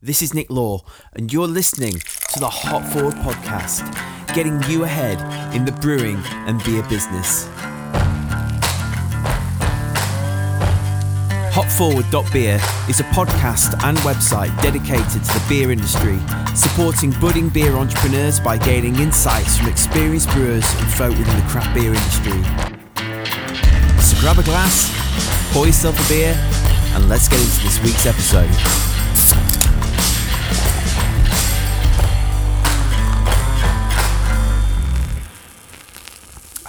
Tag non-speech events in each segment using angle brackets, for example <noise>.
This is Nick Law, and you're listening to the Hop Forward podcast, getting you ahead in the brewing and beer business. Hopforward.beer is a podcast and website dedicated to the beer industry, supporting budding beer entrepreneurs by gaining insights from experienced brewers and folk within the craft beer industry. So grab a glass, pour yourself a beer, and let's get into this week's episode.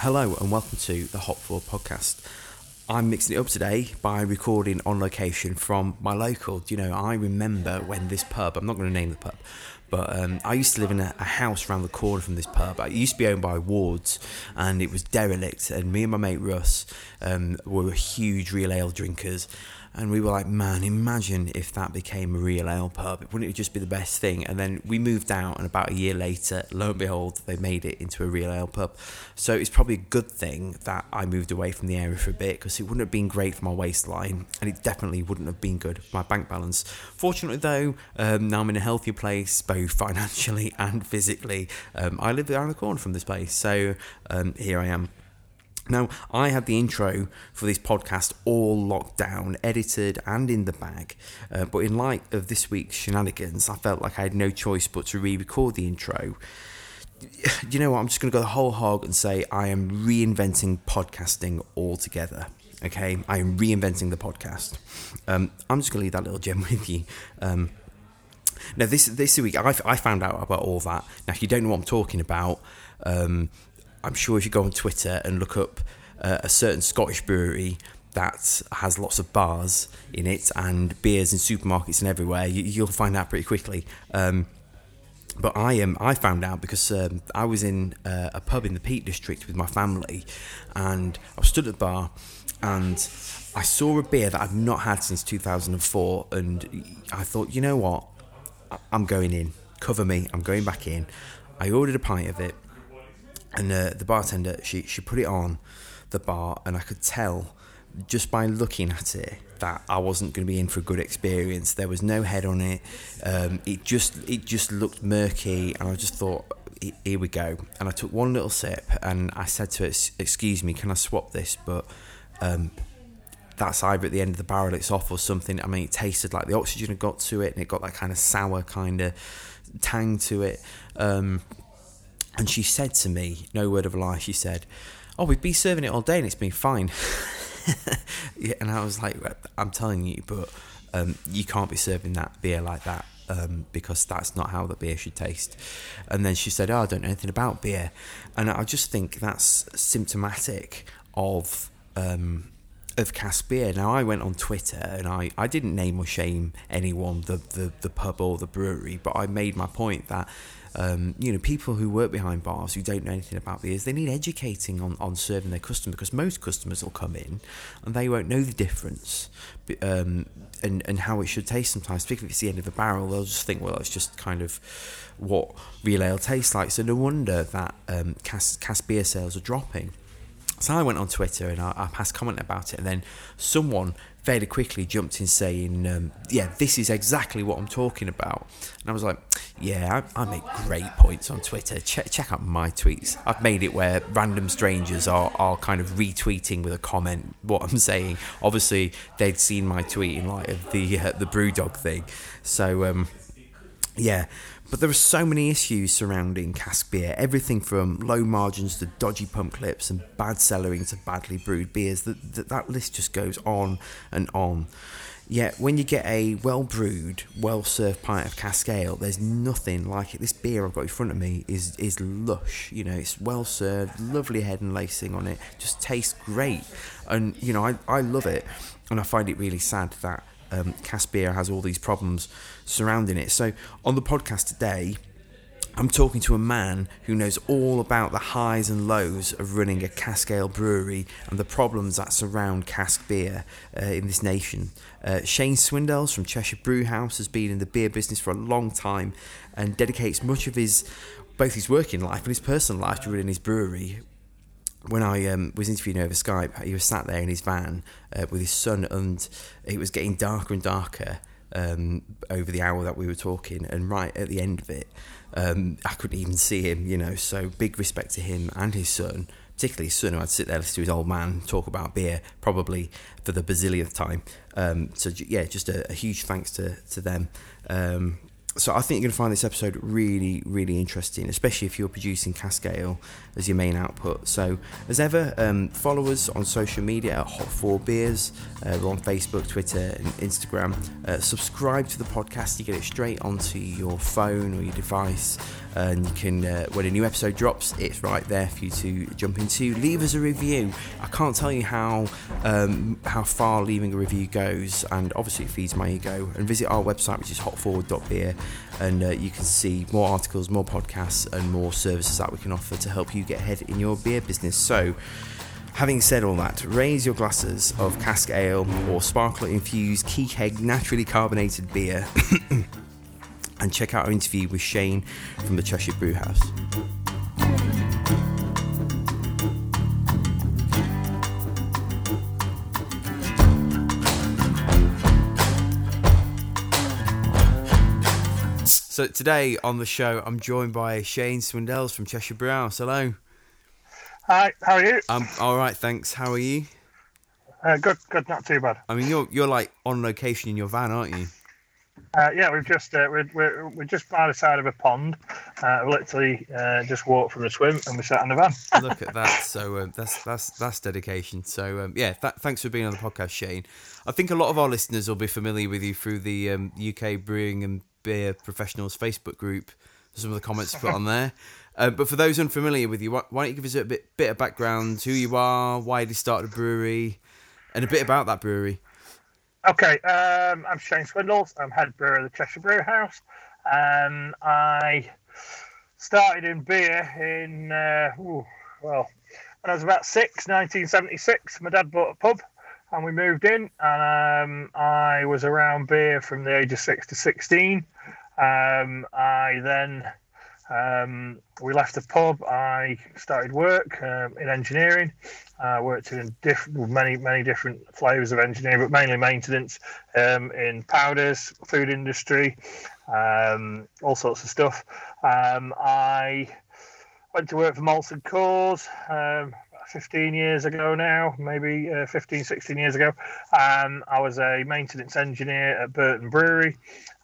Hello and welcome to the Hop Forward podcast. I'm mixing it up today by recording on location from my local. You know, I remember when this pub, I'm not going to name the pub, but um, I used to live in a, a, house around the corner from this pub. It used to be owned by Wards and it was derelict. And me and my mate Russ um, were huge real ale drinkers and we were like, man, imagine if that became a real ale pub. Wouldn't it just be the best thing? And then we moved out, and about a year later, lo and behold, they made it into a real ale pub. So it's probably a good thing that I moved away from the area for a bit because it wouldn't have been great for my waistline, and it definitely wouldn't have been good for my bank balance. Fortunately, though, um, now I'm in a healthier place, both <laughs> financially and physically. Um, I live around the corner from this place, so um, here I am now, I had the intro for this podcast all locked down, edited, and in the bag. Uh, but in light of this week's shenanigans, I felt like I had no choice but to re record the intro. You know what? I'm just going to go the whole hog and say I am reinventing podcasting altogether. Okay, I am reinventing the podcast. Um, I'm just going to leave that little gem <laughs> with you. Um, now, this this week, I, I found out about all that. Now, if you don't know what I'm talking about, um, I'm sure if you go on Twitter and look up uh, a certain Scottish brewery that has lots of bars in it and beers in supermarkets and everywhere, you, will find out pretty quickly. Um, but I um, I found out because um, I was in uh, a pub in the Peak District with my family, and I stood at the bar, and I saw a beer that I've not had since 2004, and I thought, you know what, I'm going in. Cover me. I'm going back in. I ordered a pint of it and uh, the bartender she she put it on the bar, and I could tell just by looking at it that I wasn't going to be in for a good experience. There was no head on it. Um, it just it just looked murky, and I just thought, here we go. And I took one little sip, and I said to it, "Excuse me, can I swap this?" But um, that's either at the end of the barrel, it's off or something. I mean, it tasted like the oxygen had got to it, and it got that kind of sour kind of tang to it. Um, and she said to me, no word of a lie, she said, Oh, we've been serving it all day and it's been fine. <laughs> yeah, and I was like, I'm telling you, but um, you can't be serving that beer like that um, because that's not how the beer should taste. And then she said, Oh, I don't know anything about beer. And I just think that's symptomatic of. Um, of cask beer. Now I went on Twitter and I, I didn't name or shame anyone, the, the, the pub or the brewery, but I made my point that um, you know, people who work behind bars who don't know anything about beers, they need educating on, on serving their customer because most customers will come in and they won't know the difference um, and, and how it should taste sometimes. Particularly if it's the end of a barrel, they'll just think, well, it's just kind of what real ale tastes like. So no wonder that um, cask, cask beer sales are dropping. So I went on Twitter and I, I passed comment about it, and then someone fairly quickly jumped in saying, um, "Yeah, this is exactly what I'm talking about." And I was like, "Yeah, I, I make great points on Twitter. Check, check out my tweets. I've made it where random strangers are, are kind of retweeting with a comment what I'm saying. Obviously, they'd seen my tweet in light of the uh, the BrewDog thing, so." Um, yeah, but there are so many issues surrounding cask beer, everything from low margins to dodgy pump clips and bad cellaring to badly brewed beers. That, that, that list just goes on and on. Yet when you get a well brewed, well served pint of cask ale, there's nothing like it. This beer I've got in front of me is is lush. You know, it's well served, lovely head and lacing on it, just tastes great, and you know I, I love it, and I find it really sad that um, cask beer has all these problems surrounding it. So on the podcast today, I'm talking to a man who knows all about the highs and lows of running a cask ale brewery and the problems that surround cask beer uh, in this nation. Uh, Shane Swindells from Cheshire Brewhouse has been in the beer business for a long time and dedicates much of his both his working life and his personal life to running his brewery, when I um, was interviewing over Skype, he was sat there in his van uh, with his son, and it was getting darker and darker um, over the hour that we were talking, and right at the end of it, um, I couldn't even see him. You know, so big respect to him and his son. Particularly his son, who I'd sit there listen to his old man talk about beer, probably for the bazillionth time. Um, so yeah, just a, a, huge thanks to to them. Um, so I think you're going to find this episode really, really interesting, especially if you're producing cask ale as your main output. So, as ever, um, follow us on social media at Hop Four Beers. Uh, we're on Facebook, Twitter, and Instagram. Uh, subscribe to the podcast; you get it straight onto your phone or your device, and you can, uh, when a new episode drops, it's right there for you to jump into. Leave us a review. I can't tell you how um, how far leaving a review goes, and obviously it feeds my ego. And visit our website, which is hopforward.beer and uh, you can see more articles, more podcasts, and more services that we can offer to help you get ahead in your beer business. So, having said all that, raise your glasses of cask ale or sparkler infused key keg naturally carbonated beer <coughs> and check out our interview with Shane from the Cheshire Brew Brewhouse. So today on the show, I'm joined by Shane Swindells from Cheshire Brewhouse. Hello. Hi, how are you? I'm all right, thanks. How are you? Uh, good, good, not too bad. I mean, you're you're like on location in your van, aren't you? Uh, yeah, we've just uh, we're, we're, we're just by the side of a pond. Uh, we literally uh, just walked from the swim and we sat in the van. <laughs> Look at that! So um, that's that's that's dedication. So um, yeah, th- thanks for being on the podcast, Shane. I think a lot of our listeners will be familiar with you through the um, UK Brewing and Beer Professionals Facebook group. Some of the comments put on <laughs> there. Uh, but for those unfamiliar with you, why, why, don't you give us a bit bit of background, who you are, why you started a brewery, and a bit about that brewery. Okay, um, I'm Shane Swindells. I'm head brewer of the Cheshire Brew House. Um, I started in beer in, uh, ooh, well, when I was about six, 1976. My dad bought a pub and we moved in, and um, I was around beer from the age of six to sixteen. Um, I then um, we left the pub. I started work um, in engineering. I worked in different, many many different flavors of engineering, but mainly maintenance um, in powders, food industry, um, all sorts of stuff. I went to work for Molson Coors. Um, 15 years ago now, maybe uh, 15, 16 years ago. Um, I was a maintenance engineer at Burton Brewery.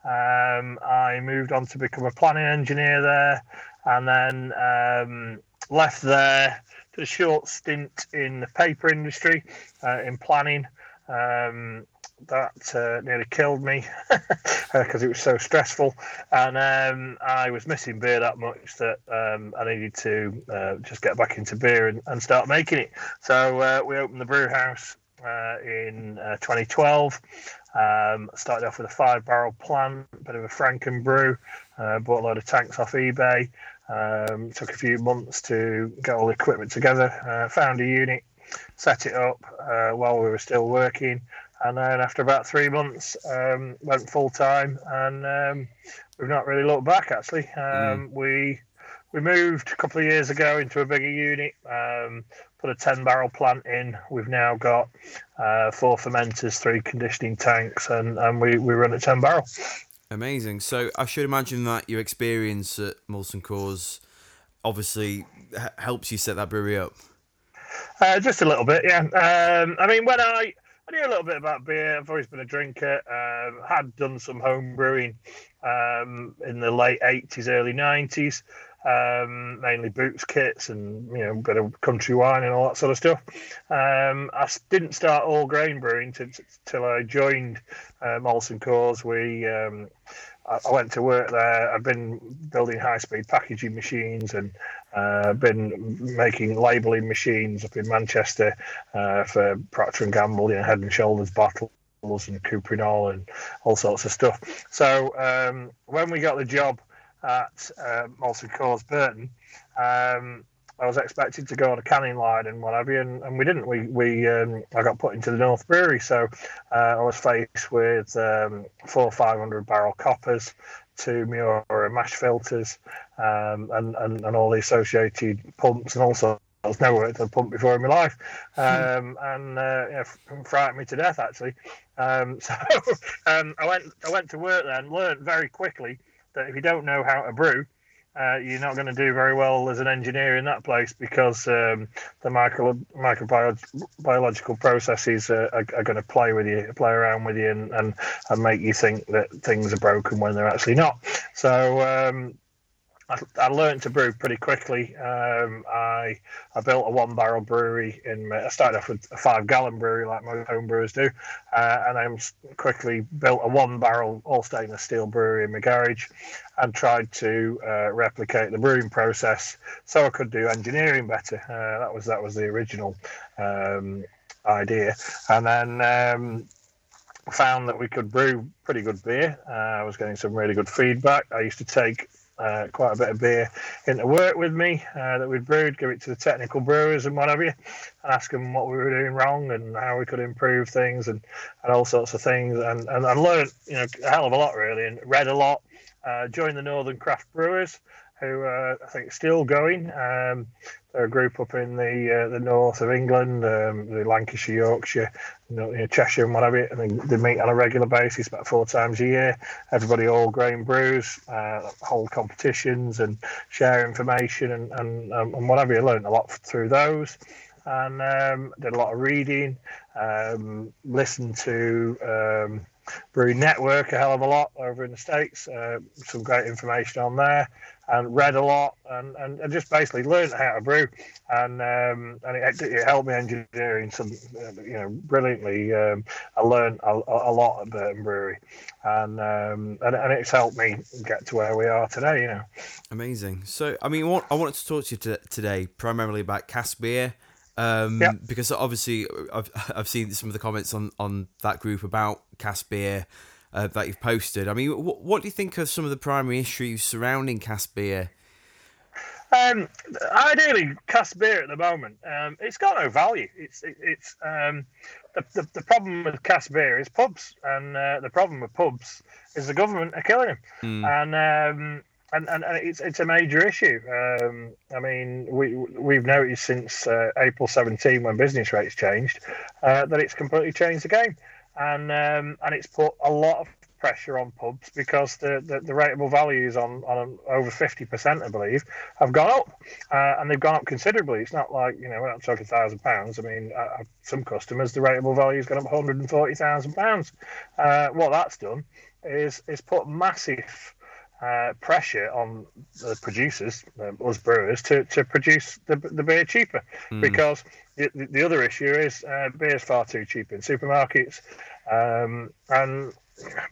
Um, I moved on to become a planning engineer there and then um, left there, did a short stint in the paper industry uh, in planning. Um, that uh, nearly killed me <laughs> because it was so stressful, and um, I was missing beer that much that um, I needed to uh, just get back into beer and, and start making it. So uh, we opened the brew house uh, in uh, 2012. Um, started off with a five barrel plant, bit of a Franken brew, uh, bought a load of tanks off eBay. Um, took a few months to get all the equipment together. found a unit, set it up while we were still working and then after about three months, um, went full time, and um, we've not really looked back. Actually, um, mm. we we moved a couple of years ago into a bigger unit, um, put a ten barrel plant in. We've now got uh, four fermenters, three conditioning tanks, and, and we, we run at ten barrel. Amazing. So I should imagine that your experience at Molson Coors obviously h- helps you set that brewery up. Uh, just a little bit, yeah. Um, I mean, when I I knew a little bit about beer. I've always been a drinker. Um, had done some home brewing um, in the late eighties, early nineties, um, mainly boots kits and you know a bit of country wine and all that sort of stuff. Um, I didn't start all grain brewing till I joined uh, Molson Coors. We um, I went to work there. I've been building high speed packaging machines and uh, been making labelling machines up in Manchester uh, for Procter and Gamble, you know, Head and Shoulders bottles and Cuprinol and all sorts of stuff. So um, when we got the job at uh, Molson Coors Burton, um, I was expected to go on a canning line and what have you, and, and we didn't. We we um, I got put into the North Brewery, so uh, I was faced with um, four five hundred barrel coppers, two Meura mash filters, um, and, and and all the associated pumps and also. I was never worked on a pump before in my life, hmm. um, and uh, yeah, frightened me to death actually. Um, <laughs> so um, I went I went to work there and learned very quickly that if you don't know how to brew, uh, you're not going to do very well as an engineer in that place because um, the micro, microbiological processes are, are, are, going to play with you, play around with you, and, and, and make you think that things are broken when they're actually not. So um, I, I learned to brew pretty quickly. Um, I I built a one barrel brewery in. I started off with a five gallon brewery like most home brewers do, uh, and I quickly built a one barrel all stainless steel brewery in my garage, and tried to uh, replicate the brewing process so I could do engineering better. Uh, that was that was the original um, idea, and then. Um, found that we could brew pretty good beer. Uh, I was getting some really good feedback. I used to take uh, quite a bit of beer into work with me uh, that we'd brewed, give it to the technical brewers and what whatever, and ask them what we were doing wrong and how we could improve things and, and all sorts of things. And, and I learned, you know, a hell of a lot really and read a lot. Uh, joined the Northern Craft Brewers, who uh, I think still going. Um, a group up in the uh, the north of England, um, the Lancashire, Yorkshire, you know, Cheshire, and whatever. And they, they, meet on a regular basis, about four times a year. Everybody all grain brews, uh, hold competitions, and share information and and, um, and whatever. You learned a lot through those. And um, did a lot of reading, um, listened to um, Brew Network a hell of a lot over in the States. Uh, some great information on there and read a lot and, and, and just basically learned how to brew. And um, and it, it, helped me engineering some you know brilliantly um, I learned a, a, lot at Burton Brewery. And, um, and and it's helped me get to where we are today you know. Amazing. So I mean what I wanted to talk to you to, today primarily about cask beer um, yeah. because obviously I've, <laughs> I've seen some of the comments on, on that group about cask beer uh, that you've posted. I mean, what, what do you think of some of the primary issues surrounding cask beer? Um, ideally, cask beer at the moment, um, it's got no value. It's it, it's um, the, the, the problem with cask beer is pubs, and uh, the problem with pubs is the government are killing them, mm. and, um, and and and it's it's a major issue. Um, I mean, we we've noticed since uh, April 17 when business rates changed uh, that it's completely changed the game and um, and it's put a lot of pressure on pubs because the, the, the rateable values on, on over 50%, I believe, have gone up. Uh, and they've gone up considerably. It's not like, you know, we're not talking £1,000. I mean, uh, some customers, the rateable value has gone up £140,000. Uh, what that's done is, is put massive uh, pressure on the producers, uh, us brewers, to, to produce the, the beer cheaper. Mm. Because the, the other issue is uh, beer is far too cheap in supermarkets. Um, and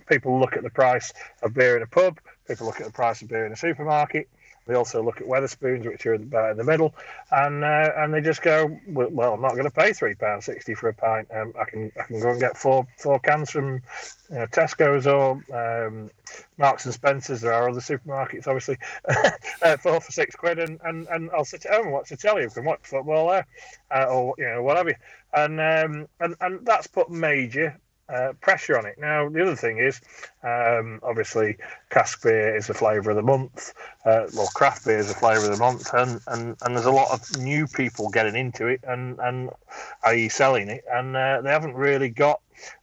people look at the price of beer in a pub, people look at the price of beer in a supermarket, they also look at Wetherspoons, which are about in the middle, and uh, and they just go, well, I'm not going to pay three pounds sixty for a pint. Um, I can I can go and get four four cans from you know, Tesco's or um, Marks and Spencers. There are other supermarkets, obviously, <laughs> uh, four for six quid, and, and, and I'll sit at home and watch the telly. and watch football there, uh, or you know whatever. And um, and and that's put major uh, pressure on it. Now, the other thing is, um, obviously, cask beer is the flavour of the month. Uh, well, craft beer is the flavour of the month, and, and, and there's a lot of new people getting into it, and and i.e. selling it, and uh, they haven't really got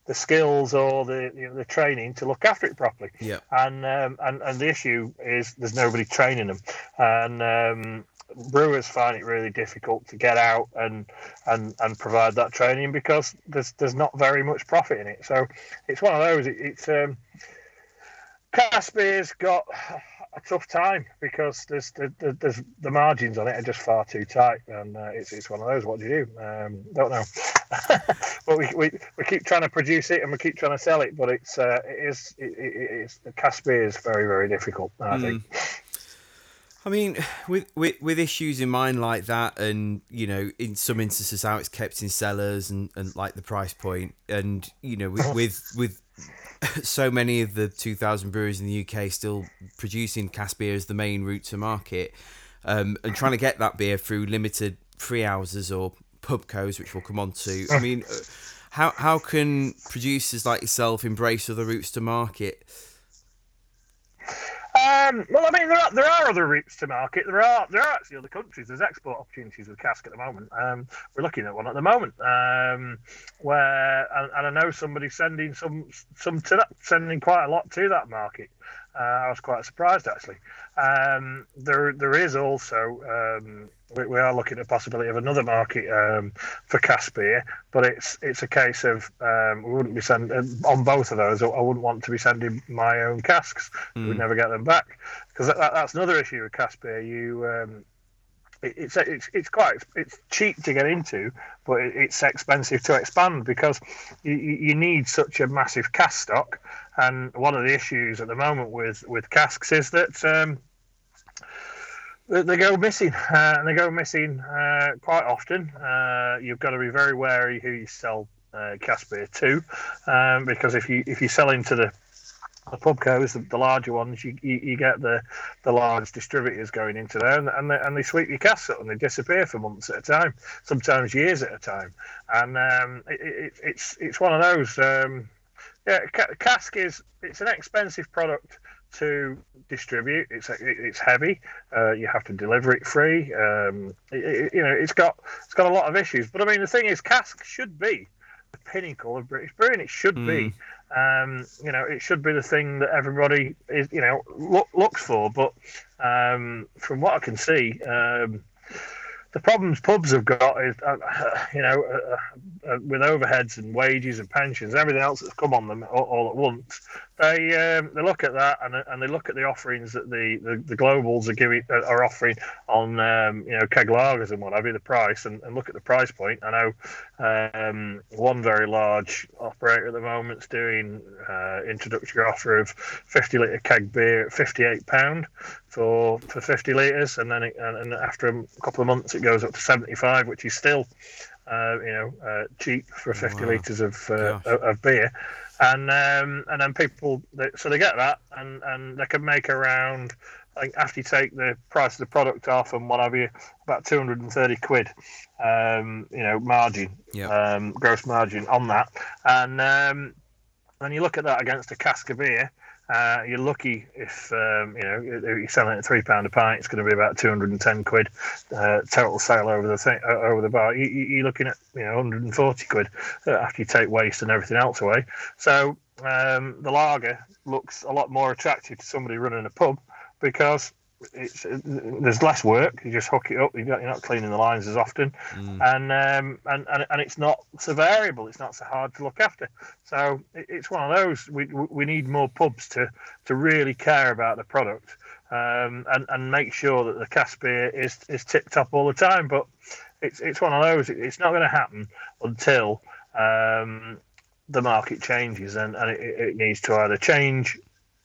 the skills or the you know, the training to look after it properly. Yeah. And um, and and the issue is there's nobody training them, and um, brewers find it really difficult to get out and and and provide that training because there's there's not very much profit in it. So it's one of those. It, it's um, cask beer's got a tough time because there's, there's the margins on it are just far too tight, and uh, it's it's one of those. What do you do? Um, don't know. <laughs> but we, we, we keep trying to produce it and we keep trying to sell it, but it's uh, it is it, it, it's is very very difficult. I mm. think. I mean, <sighs> with, with with issues in mind like that, and you know, in some instances how it's kept in cellars and, and like the price point, and you know, with with, <laughs> with <laughs> so many of the 2,000 breweries in the UK still producing cask beer as the main route to market, um, and trying to get that beer through limited free houses or pub codes, which we'll come on to. I <laughs> mean, uh, how how can producers like yourself embrace other routes to market? Um, well, I mean, there are there are other routes to market. There are there are actually other countries. There's export opportunities with cask at the moment. Um, we're looking at one at the moment um, where, and, and, I know somebody sending some some to that, sending quite a lot to that market. Uh, I was quite surprised actually. Um, there there is also um, we, we, are looking at the possibility of another market um, for cask beer, but it's it's a case of um, we wouldn't be sending on both of those. I wouldn't want to be sending my own casks. Mm. We'd never get them back because that, that's another issue with cask beer. You um, it's it's it's quite it's cheap to get into, but it's expensive to expand because you, you need such a massive cask stock. And one of the issues at the moment with with casks is that um, they go missing, uh, and they go missing uh, quite often. Uh, you've got to be very wary who you sell uh, cask beer to, um, because if you if you sell into the the pubcos, the, the larger ones, you, you, you, get the, the large distributors going into there, and, and, they, and they sweep your cask up and they disappear for months at a time, sometimes years at a time, and um, it, it, it's it's one of those. Um, yeah, cask is it's an expensive product to distribute. It's it's heavy. Uh, you have to deliver it free. Um, it, you know, it's got it's got a lot of issues. But I mean, the thing is, cask should be the pinnacle of British brewing. It should mm. be. Um, you know, it should be the thing that everybody is, you know, look, looks for. But um, from what I can see, um, the problems pubs have got is, uh, <sighs> you know, uh, uh, with overheads and wages and pensions, everything else that's come on them all, all at once. They um, they look at that and, and they look at the offerings that the, the, the globals are giving uh, are offering on um, you know keg lagers and what have you, the price and, and look at the price point. I know um, one very large operator at the moment is doing uh, introductory offer of 50 litre keg beer at 58 pound for for 50 litres, and then it, and, and after a couple of months it goes up to 75, which is still uh, you know uh, cheap for 50 wow. litres of, uh, of beer. And um, and then people so they get that and, and they can make around like after you take the price of the product off and what have you, about 230 quid, um, you know, margin, um, gross margin on that. And um, then you look at that against a cask of beer, uh, you're lucky if um, you know you're selling it at three pound a pint. It's going to be about two hundred and ten quid uh, total sale over the thing, uh, over the bar. You, are looking at you know 140 quid uh, after you take waste and everything else away. So um, the lager looks a lot more attractive to somebody running a pub because it's there's less work. You just hook it up. You're not, you're not cleaning the lines as often, mm. and, um, and and and it's not so variable. It's not so hard to look after. So it's one of those. We we need more pubs to to really care about the product um, and and make sure that the cask beer is is tipped up all the time. But it's it's one of those. It's not going to happen until. Um, the market changes and, and it, it needs to either change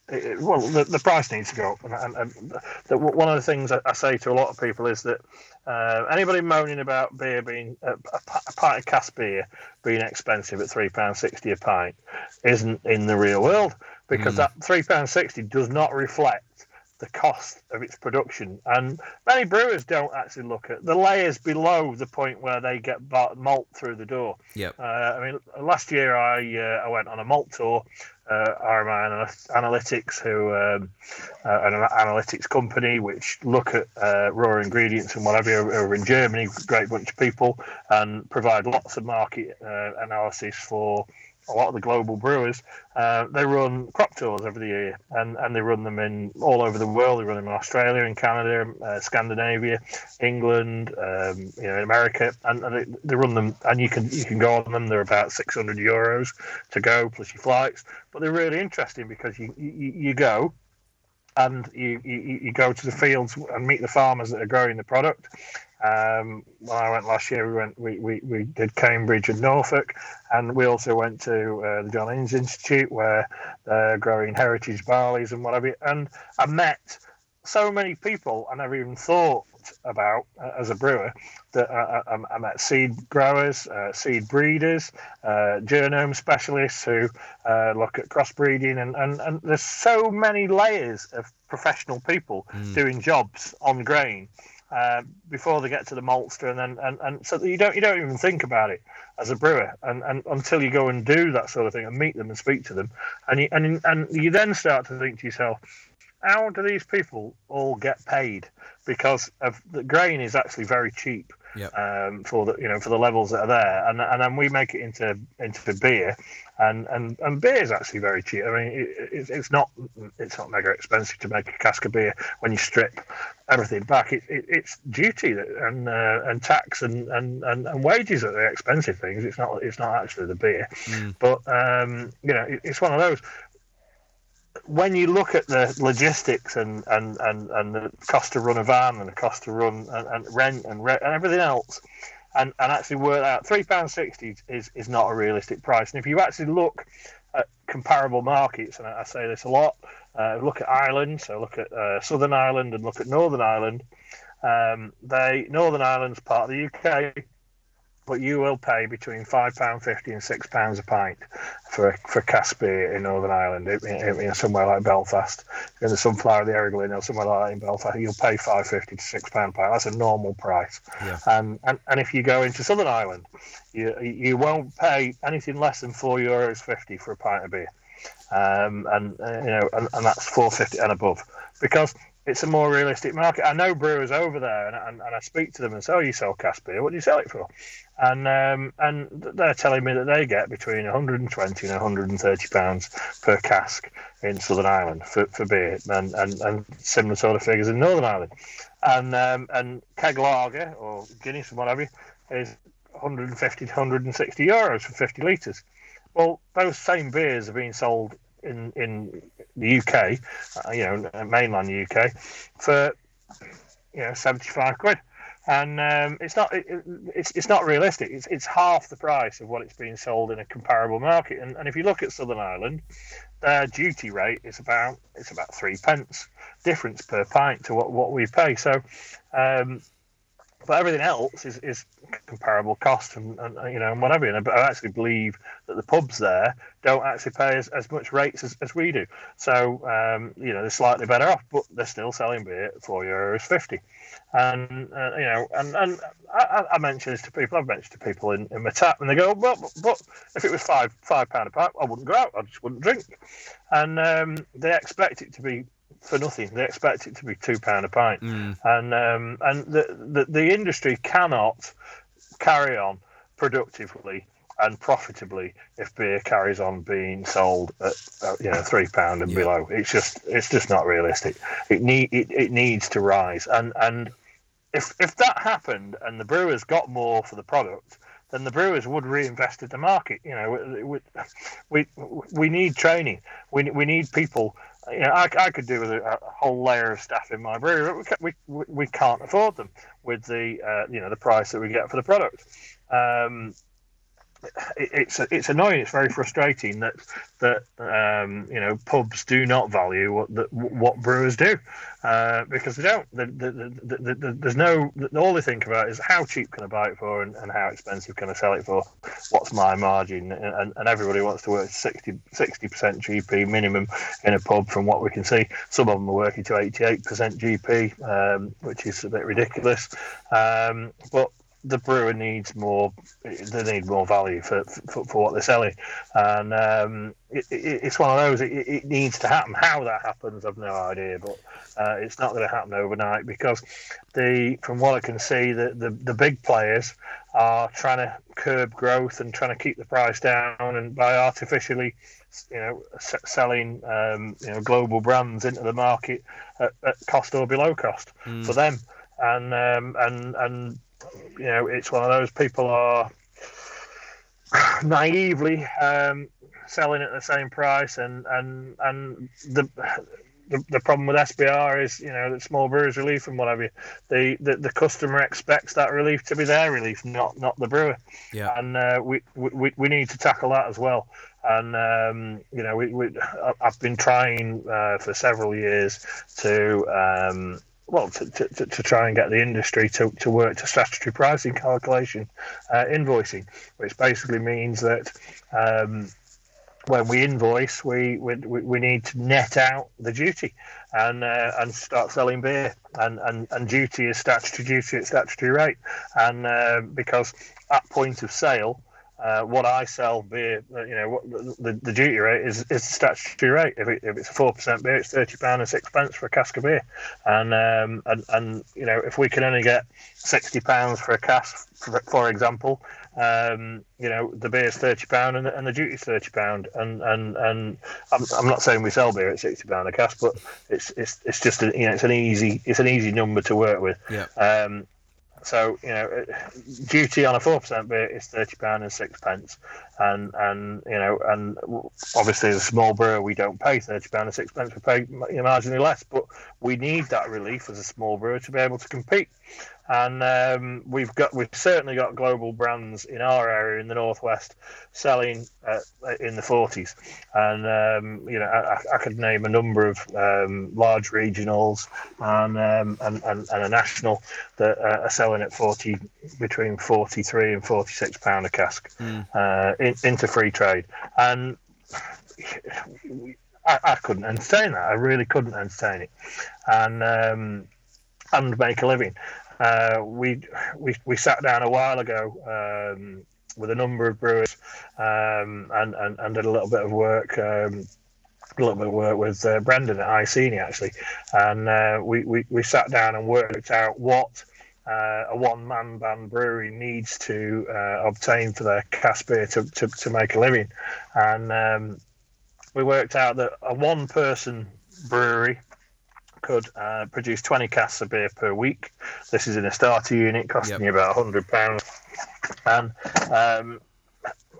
well, the, the price needs to go up. And, and, and the, one of the things I, I, say to a lot of people is that uh, anybody moaning about beer being uh, a, a pint of cask beer being expensive at three pound sixty a pint isn't in the real world because mm. that three pound sixty does not reflect the cost of its production. And many brewers don't actually look at the layers below the point where they get malt through the door. Yep. Uh, I mean, last year I uh, I went on a malt tour uh, RMI Analytics, who um, uh, an analytics company which look at uh, raw ingredients and whatever over in Germany, great bunch of people, and provide lots of market uh, analysis for a lot of the global brewers, uh, they run crop tours every year, and, and they run them in all over the world. They run them in Australia, in Canada, uh, Scandinavia, England, um, you know, in America, and, and they, they, run them. And you can you can go on them. They're about six hundred euros to go plus your flights, but they're really interesting because you you, you go and you, you, you go to the fields and meet the farmers that are growing the product. Um, when I went last year, we went we, we, we did Cambridge and Norfolk, and we also went to uh, the John Innes Institute where they're growing heritage barleys and whatever. And I met so many people I never even thought about uh, as a brewer. That uh, I, I, met seed growers, uh, seed breeders, uh, genome specialists who uh, look at crossbreeding, and, and, and there's so many layers of professional people mm. doing jobs on grain. Uh, before they get to the maltster, and then and, and so you don't you don't even think about it as a brewer, and, and until you go and do that sort of thing and meet them and speak to them, and you and and you then start to think to yourself, how do these people all get paid? Because of the grain is actually very cheap Yep. um, for the you know for the levels that are there, and and then we make it into into beer, and and and beer is actually very cheap. I mean, it, it, it's not it's not mega expensive to make a cask of beer when you strip everything back. It, it, it's duty that, and uh, and tax and, and, and, and wages are the expensive things. It's not it's not actually the beer, Mm. but um, you know it, it's one of those. When you look at the logistics and, and, and, and the cost to run a van and the cost to run and, and rent and, re- and everything else, and, and actually work out three pound sixty is, is not a realistic price. And if you actually look at comparable markets, and I, I say this a lot, uh, look at Ireland, so look at uh, Southern Ireland and look at Northern Ireland. Um, they Northern Ireland's part of the UK, but you will pay between five pound fifty and six pounds a pint for for cask beer in Northern Ireland, in, in, somewhere like Belfast, in the Sunflower, the Errigle Inn, or somewhere like that in Belfast, you'll pay five fifty to six pound a pint. That's a normal price. Yeah. And, and and if you go into Southern Ireland, you you won't pay anything less than four euros fifty for a pint of beer, um, and uh, you know, and, and that's four fifty and above because it's a more realistic market. I know brewers over there, and, and, and I speak to them and say, "Oh, you sell cask beer? What do you sell it for?" And um, and they're telling me that they get between 120 and 130 pounds per cask in Southern Ireland for, for beer, and, and, and similar sort of figures in Northern Ireland. And um, and keg lager or Guinness or whatever is 150 to 160 euros for 50 litres. Well, those same beers are being sold in in the UK, uh, you know, mainland UK, for you know 75 quid. And um, it's not it, it's it's not realistic. It's it's half the price of what it's being sold in a comparable market. And, and if you look at Southern Ireland, their duty rate is about it's about three pence difference per pint to what, what we pay. So, um, but everything else is, is comparable cost and, and you know and whatever. And I actually believe that the pubs there don't actually pay as, as much rates as, as we do. So um, you know they're slightly better off, but they're still selling beer at four euros fifty. And uh, you know, and and I, I mention this to people. I've mentioned to people in, in my tap, and they go, "Well, but, but if it was five five pound a pint, I wouldn't go out. I just wouldn't drink." And um, they expect it to be for nothing. They expect it to be two pound a pint, Mm. and um, and the, the the industry cannot carry on productively and profitably if beer carries on being sold at uh, you know three pound and Yeah. below. It's just it's just not realistic. It need it, it needs to rise, and and if if that happened and the brewers got more for the product. Then the brewers would reinvest in the market. You know, we we, we need training. We, we need people you know, I, I could do with a, a whole layer of staff in my brewery, but we, we, we, can't afford them with the uh, you know the price that we get for the product. Um, it's it's annoying. It's very frustrating that that um, you know pubs do not value what the, what brewers do uh, because they don't. The, the, the, the, the, there's no all they think about is how cheap can I buy it for and, and how expensive can I sell it for. What's my margin? And, and everybody wants to work 60 percent GP minimum in a pub from what we can see. Some of them are working to 88% GP, um, which is a bit ridiculous. Um, but the brewer needs more. They need more value for for, for what they're selling, and um, it, it, it's one of those. It, it needs to happen. How that happens, I've no idea, but uh, it's not going to happen overnight because the from what I can see, the, the the big players are trying to curb growth and trying to keep the price down, and by artificially, you know, s- selling um, you know global brands into the market at, at cost or below cost Mm. for them, and um, and and you know, it's one of those people are <sighs> naively um, selling at the same price, and and and the. The, the problem with SBR is, you know, that small brewers relief and whatever. The, the the customer expects that relief to be their relief, not not the brewer Yeah. and uh, we, we we need to tackle that as well. And um, you know, we, we I've been trying uh, for several years to um, well to, to, to- try and get the industry to, to work to statutory pricing calculation uh, invoicing, which basically means that. Um, when we invoice, we, we we we need to net out the duty and uh, and start selling beer. And, and and duty is statutory duty at statutory rate. And uh, because at point of sale, uh, what I sell beer, uh, you know, what the, the duty rate is, is the statutory rate. If, it, if it's a four percent beer, it's thirty pound and six pence for a cask of beer, and um, and and you know, if we can only get sixty pounds for a cask, for, for example, um, you know, the beer is thirty pound and, and the duty is thirty pound, and and and I'm, I'm not saying we sell beer at sixty pound a cask, but it's it's it's just a, you know, it's an easy it's an easy number to work with. Yeah. Um, so you know, duty on a four percent beer is thirty pound and six pence, and and you know, and obviously as a small brewer we don't pay thirty pound and six pence. We pay marginally less, but we need that relief as a small brewer to be able to compete and um, we've got we've certainly got global brands in our area in the northwest selling uh, in the 40s and um, you know I, I, could name a number of um, large regionals and, um, and, and, and a national that uh, are selling at 40 between 43 and 46 pound a cask mm. uh, in, into free trade. And I, I, couldn't entertain that. I really couldn't entertain it. And um, and make a living. Uh, we, we we sat down a while ago um, with a number of brewers um, and, and, and did a little bit of work. Um, a little bit of work with uh, Brendan at Iceni actually, and uh, we, we, we sat down and worked out what uh, a one man band brewery needs to uh, obtain for their cask beer to, to, to make a living. And um, we worked out that a one person brewery could uh, produce 20 casks of beer per week. This is in a starter unit, costing yep. you about £100. And um,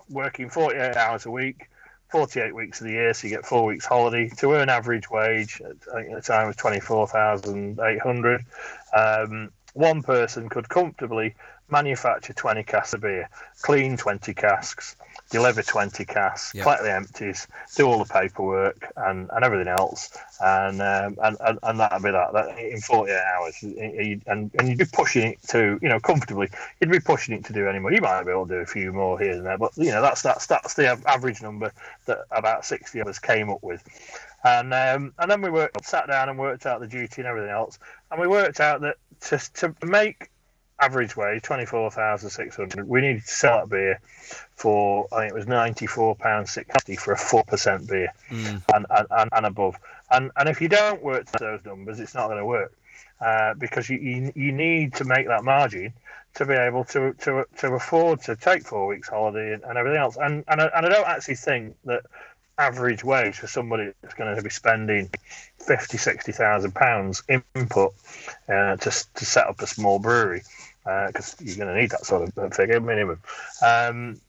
working 48 hours a week, 48 weeks of the year, so you get four weeks holiday to earn average wage. I think at the time was 24,800. Um, one person could comfortably manufacture 20 casks of beer, clean 20 casks, deliver 20 casks, yep. collect the empties, do all the paperwork and, and everything else, and, um, and, and and that'd be that, that in 48 hours. And and you'd be pushing it to you know comfortably. You'd be pushing it to do any more. You might be able to do a few more here and there, but you know that's that's that's the average number that about 60 of us came up with. And um, and then we worked, sat down and worked out the duty and everything else, and we worked out that to to make average wage twenty four thousand six hundred. We needed to sell that beer for I think it was ninety four pounds sixty for a four percent beer mm. and, and, and above. And and if you don't work those numbers, it's not going to work uh, because you, you you need to make that margin to be able to to to afford to take four weeks holiday and, and everything else. And and I, and I don't actually think that average wage for somebody that's going to be spending 50 60,000 pounds input uh, to, to set up a small brewery because uh, you're going to need that sort of figure minimum. Um,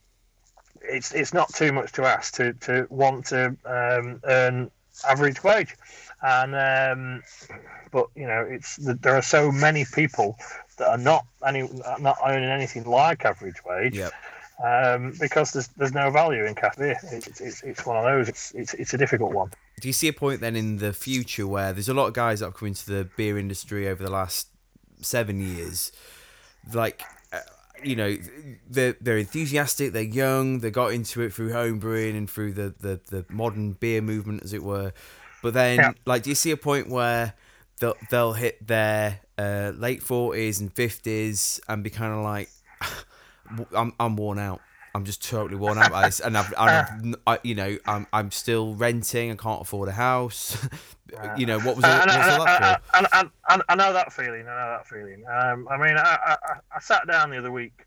it's it's not too much to ask to to want to um, earn average wage, and um, but you know it's there are so many people that are not any not earning anything like average wage. Um, because there's there's no value in cafe. It's, it's, it's one of those. It's, it's it's a difficult one. Do you see a point then in the future where there's a lot of guys that have come into the beer industry over the last seven years like uh, you know they're they're enthusiastic they're young they got into it through home brewing and through the the, the modern beer movement as it were but then yeah. like do you see a point where they'll they'll hit their uh, late 40s and 50s and be kind of like I'm I'm worn out I'm just totally worn out by this, and I've, and I've I, you know, I'm I'm still renting. I can't afford a house. <laughs> you know, what was all, and, all that for? And, and, and, I know that feeling. I know that feeling. Um, I mean, I, I, I sat down the other week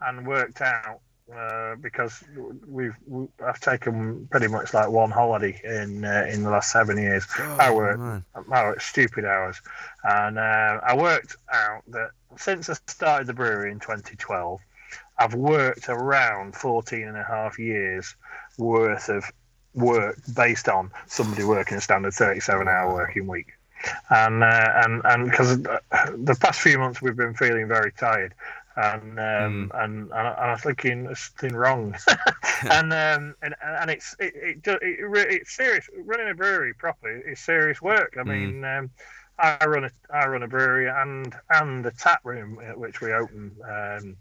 and worked out uh, because we've we, I've taken pretty much like one holiday in uh, in the last seven years. Oh, I worked, I stupid hours, and uh, I worked out that since I started the brewery in 2012, I've worked around 14 and a half years worth of work based on somebody working a standard 37 hour working week. And uh, and and because the past few months we've been feeling very tired, and um, mm. and, and I was thinking there's something wrong, <laughs> <laughs> and um, and and it's it, it, it, it, it's serious. Running a brewery properly is serious work. I mm. mean, um, I run a I run a brewery and and a tap room at which we open. Um,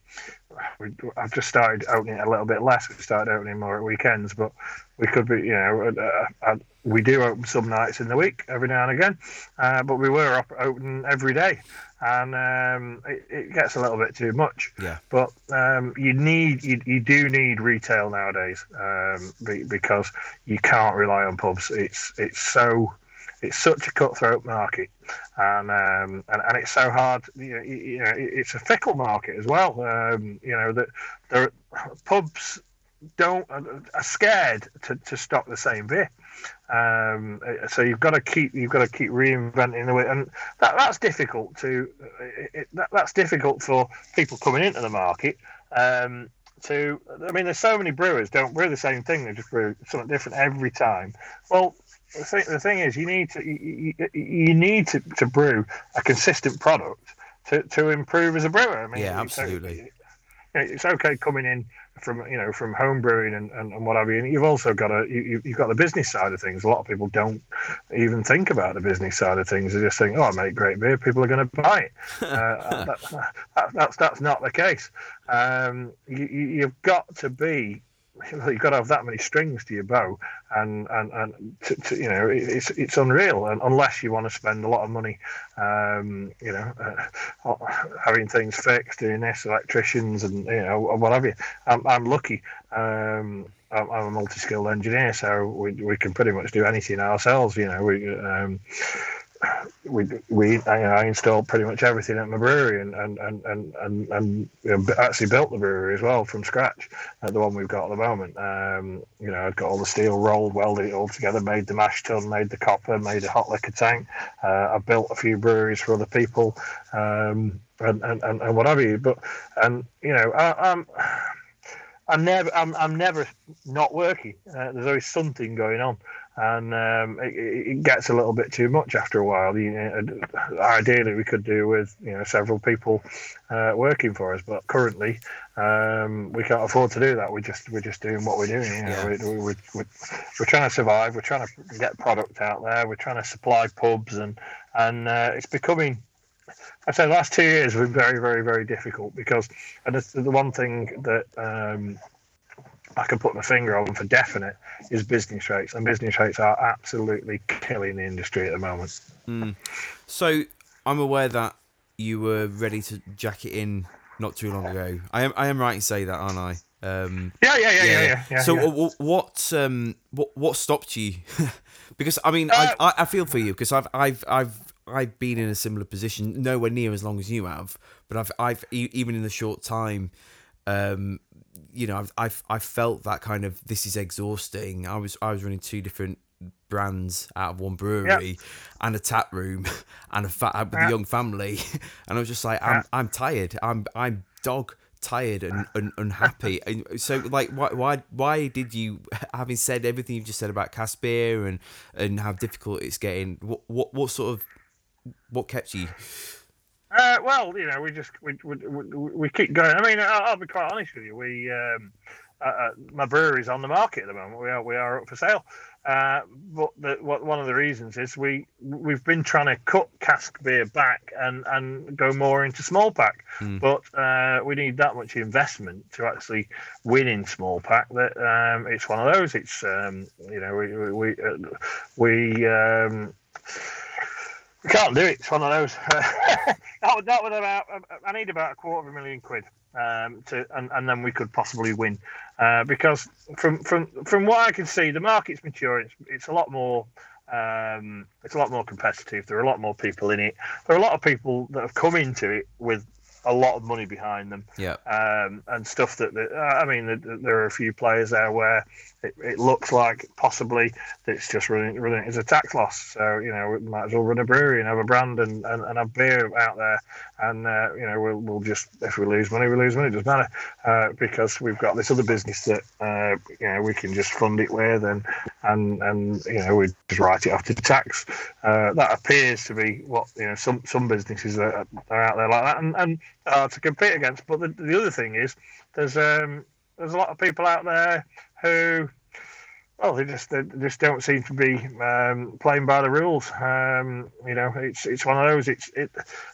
we, I've just started opening a little bit less. We started opening more at weekends, but we could be, you know, uh, uh, we do open some nights in the week every now and again, uh, but we were up, open every day, and um, it, it, gets a little bit too much. Yeah. But um, you need you, you do need retail nowadays um, because you can't rely on pubs. It's it's so it's such a cutthroat market, and um, and, and it's so hard. You know, you know, it's a fickle market as well. Um, you know that pubs don't are scared to, to stock the same beer. Um, so you've got to keep you've got to keep reinventing the way, and that, that's difficult to it, that, that's difficult for people coming into the market. Um, to I mean, there's so many brewers don't brew the same thing; they just brew something different every time. Well, the thing, the thing is, you need to you, you need to, to brew a consistent product to, to improve as a brewer. I mean, yeah, absolutely. It's, okay coming in from you know from home brewing and, and, and what have you. And you've also got a you, you've got the business side of things. A lot of people don't even think about the business side of things. They just think, oh, I make great beer, people are going to buy it. <laughs> uh, that, that, that's that's not the case. Um, you, you've got to be <laughs> you've got to have that many strings to your bow, and and and to, to, you know it's it's unreal. And unless you want to spend a lot of money, um, you know, uh, having things fixed, doing this, electricians, and you know what have you. I'm, I'm lucky. Um, I'm a multi-skilled engineer, so we, we can pretty much do anything ourselves. You know, we um, we we I, installed pretty much everything at my brewery and and and and, and, and you know, actually built the brewery as well from scratch at the one we've got at the moment. Um, you know, I'd got all the steel rolled, welded it all together, made the mash tun, made the copper, made a hot liquor tank. Uh, I built a few breweries for other people, um, and, and, and and what have you. But and you know, I, I'm. I'm never, I'm, I'm never not working. Uh, there's always something going on and um, it, it, gets a little bit too much after a while. You know, ideally, we could do with you know several people uh, working for us, but currently um, we can't afford to do that. We just we're just doing what we're doing. You know, yeah. we, we, we, we're, we're trying to survive. We're trying to get product out there. We're trying to supply pubs, and and uh, it's becoming. I say the last two years have been very, very, very difficult because, and it's the one thing that um, I can put my finger on for definite is business rates, and business rates are absolutely killing the industry at the moment. Mm. So I'm aware that you were ready to jack it in not too long ago. I am I am right in saying that, aren't I? Um, yeah, yeah, yeah, yeah, yeah. yeah so yeah. what um what what stopped you? <laughs> because I mean uh, I, I feel for you because I've I've I've I've been in a similar position, nowhere near as long as you have, but I've I've even in the short time um, you know, I've, I've I felt that kind of this is exhausting. I was I was running two different brands out of one brewery yep. and a tap room <laughs> and a fat uh, with yep. a young family, <laughs> and I was just like, I'm yep. I'm tired. I'm I'm dog tired and, <laughs> and unhappy. And so, like, why why why did you, having said everything you've just said about cask beer and and how difficult it's getting, what what what sort of what kept you? Uh, well, you know, we just we, we, we keep going. I mean, I'll, I'll be quite honest with you. We um, uh, uh, my brewery's on the market at the moment. We are we are up for sale. Uh, but the, what, one of the reasons is we we've been trying to cut cask beer back and, and go more into small pack, mm. but uh, we need that much investment to actually win in small pack. That um, it's one of those. It's um, you know we we we, uh, we um, we can't do it. It's one of those. <laughs> that, that would about. I need about a quarter of a million quid um, to, and, and then we could possibly win. Uh, because from from from what I can see, the market's mature. It's, it's a lot more. Um, it's a lot more competitive. There are a lot more people in it. There are a lot of people that have come into it with a lot of money behind them. Yeah. Um, and stuff that, that I mean, there are a few players there where it, it, looks like possibly it's just running running as a tax loss. So you know, we might as well run a brewery and have a brand and, and, and have beer out there. And uh, you know, we'll, we'll just if we lose money, we lose money. It doesn't matter uh, because we've got this other business that uh, you know we can just fund it with and and and you know we just write it off to tax. Uh, that appears to be what you know some some businesses are, are out there like that and and to compete against. But the, the other thing is there's um there's a lot of people out there who well, they just they just don't seem to be um, playing by the rules. Um, you know, it's it's one of those. It's it.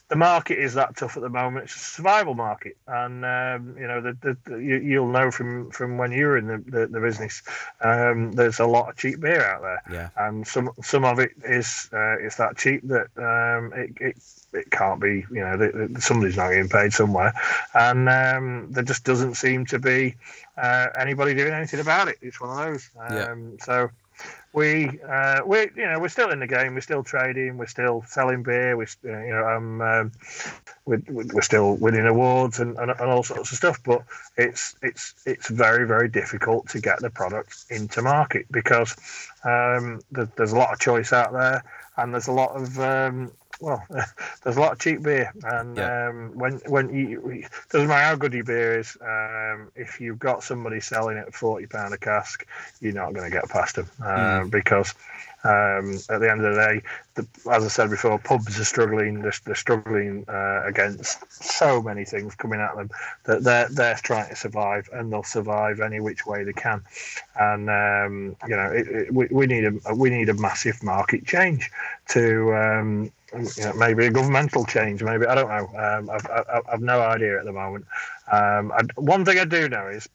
The market is that tough at the moment. It's a survival market, and um, you know, the, the, the, you, will know from from when you were in the, the, the business. Um, there's a lot of cheap beer out there, yeah. and some some of it is uh, it's that cheap that um, it, it it can't be. You know, somebody's not getting paid somewhere, and um, there just doesn't seem to be uh, anybody doing anything about it. It's one of those. Yeah. Um, so we uh, we you know we're still in the game. We're still trading. We're still selling beer. We you know um, um, we're, we're still winning awards and, and, and, all sorts of stuff. But it's it's it's very very difficult to get the product into market because um, there's a lot of choice out there and there's a lot of um, well, <laughs> there's a lot of cheap beer, and yeah. um, when when you doesn't matter how good your beer is, um, if you've got somebody selling it at forty pound a cask, you're not going to get past them uh, mm. because um, at the end of the day, the, as I said before, pubs are struggling. They're, they're struggling uh, against so many things coming at them that they're they're trying to survive, and they'll survive any which way they can. And um, you know, it, it, we, we need a we need a massive market change to um, you know, maybe a governmental change. Maybe I don't know. Um, I've, I've, I've no idea at the moment. Um, I, one thing I do know is